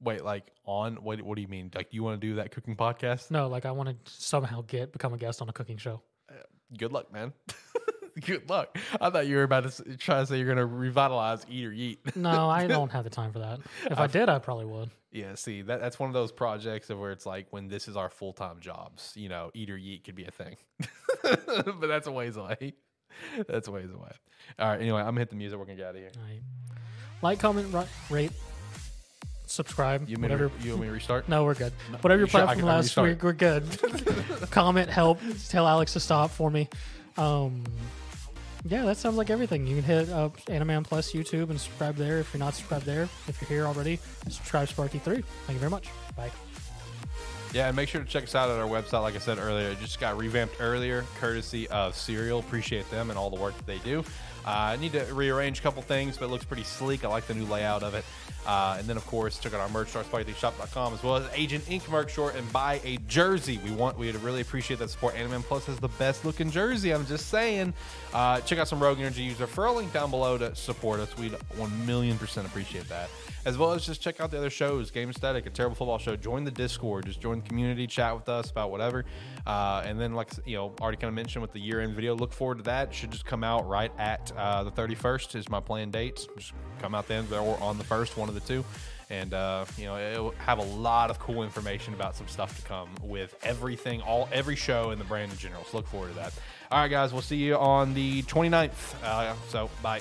Wait like on what, what do you mean? Like you want to do that cooking podcast? No, like I want to somehow get become a guest on a cooking show. Uh, good luck, man. good luck. I thought you were about to try to say you're going to revitalize Eat or Yeet. No, I don't have the time for that. If I did, I probably would. yeah, see, that, that's one of those projects of where it's like when this is our full time jobs, you know, Eat or Yeet could be a thing. but that's a ways away. That's a ways away. All right, anyway, I'm going to hit the music. We're going to get out of here. Right. Like, comment, ri- rate, subscribe, You, want me to, whatever. you want me to restart? No, we're good. Whatever your you sure? I platform can- last week, we're good. comment, help, tell Alex to stop for me. Um, yeah, that sounds like everything. You can hit uh, Animan Plus YouTube and subscribe there if you're not subscribed there. If you're here already, subscribe Sparky3. Thank you very much. Bye. Yeah, and make sure to check us out at our website. Like I said earlier, it just got revamped earlier, courtesy of Serial. Appreciate them and all the work that they do. Uh, I need to rearrange a couple things, but it looks pretty sleek. I like the new layout of it. Uh, and then, of course, check out our merch store, SparkyThiefShop.com, as well as Agent Ink merch store, and buy a jersey. We want we would really appreciate that support. Anime Plus has the best looking jersey. I'm just saying. Uh, check out some Rogue Energy. Use our referral link down below to support us. We'd one million percent appreciate that. As well as just check out the other shows, Game Aesthetic, a terrible football show. Join the Discord. Just join the community, chat with us about whatever. Uh, and then, like you know, already kind of mentioned with the year end video, look forward to that. Should just come out right at uh, the 31st is my planned dates. Just come out then or on the first, one of the two. And uh, you know, it'll have a lot of cool information about some stuff to come with everything, all every show in the brand in general. So look forward to that. All right, guys, we'll see you on the 29th. Uh, so bye.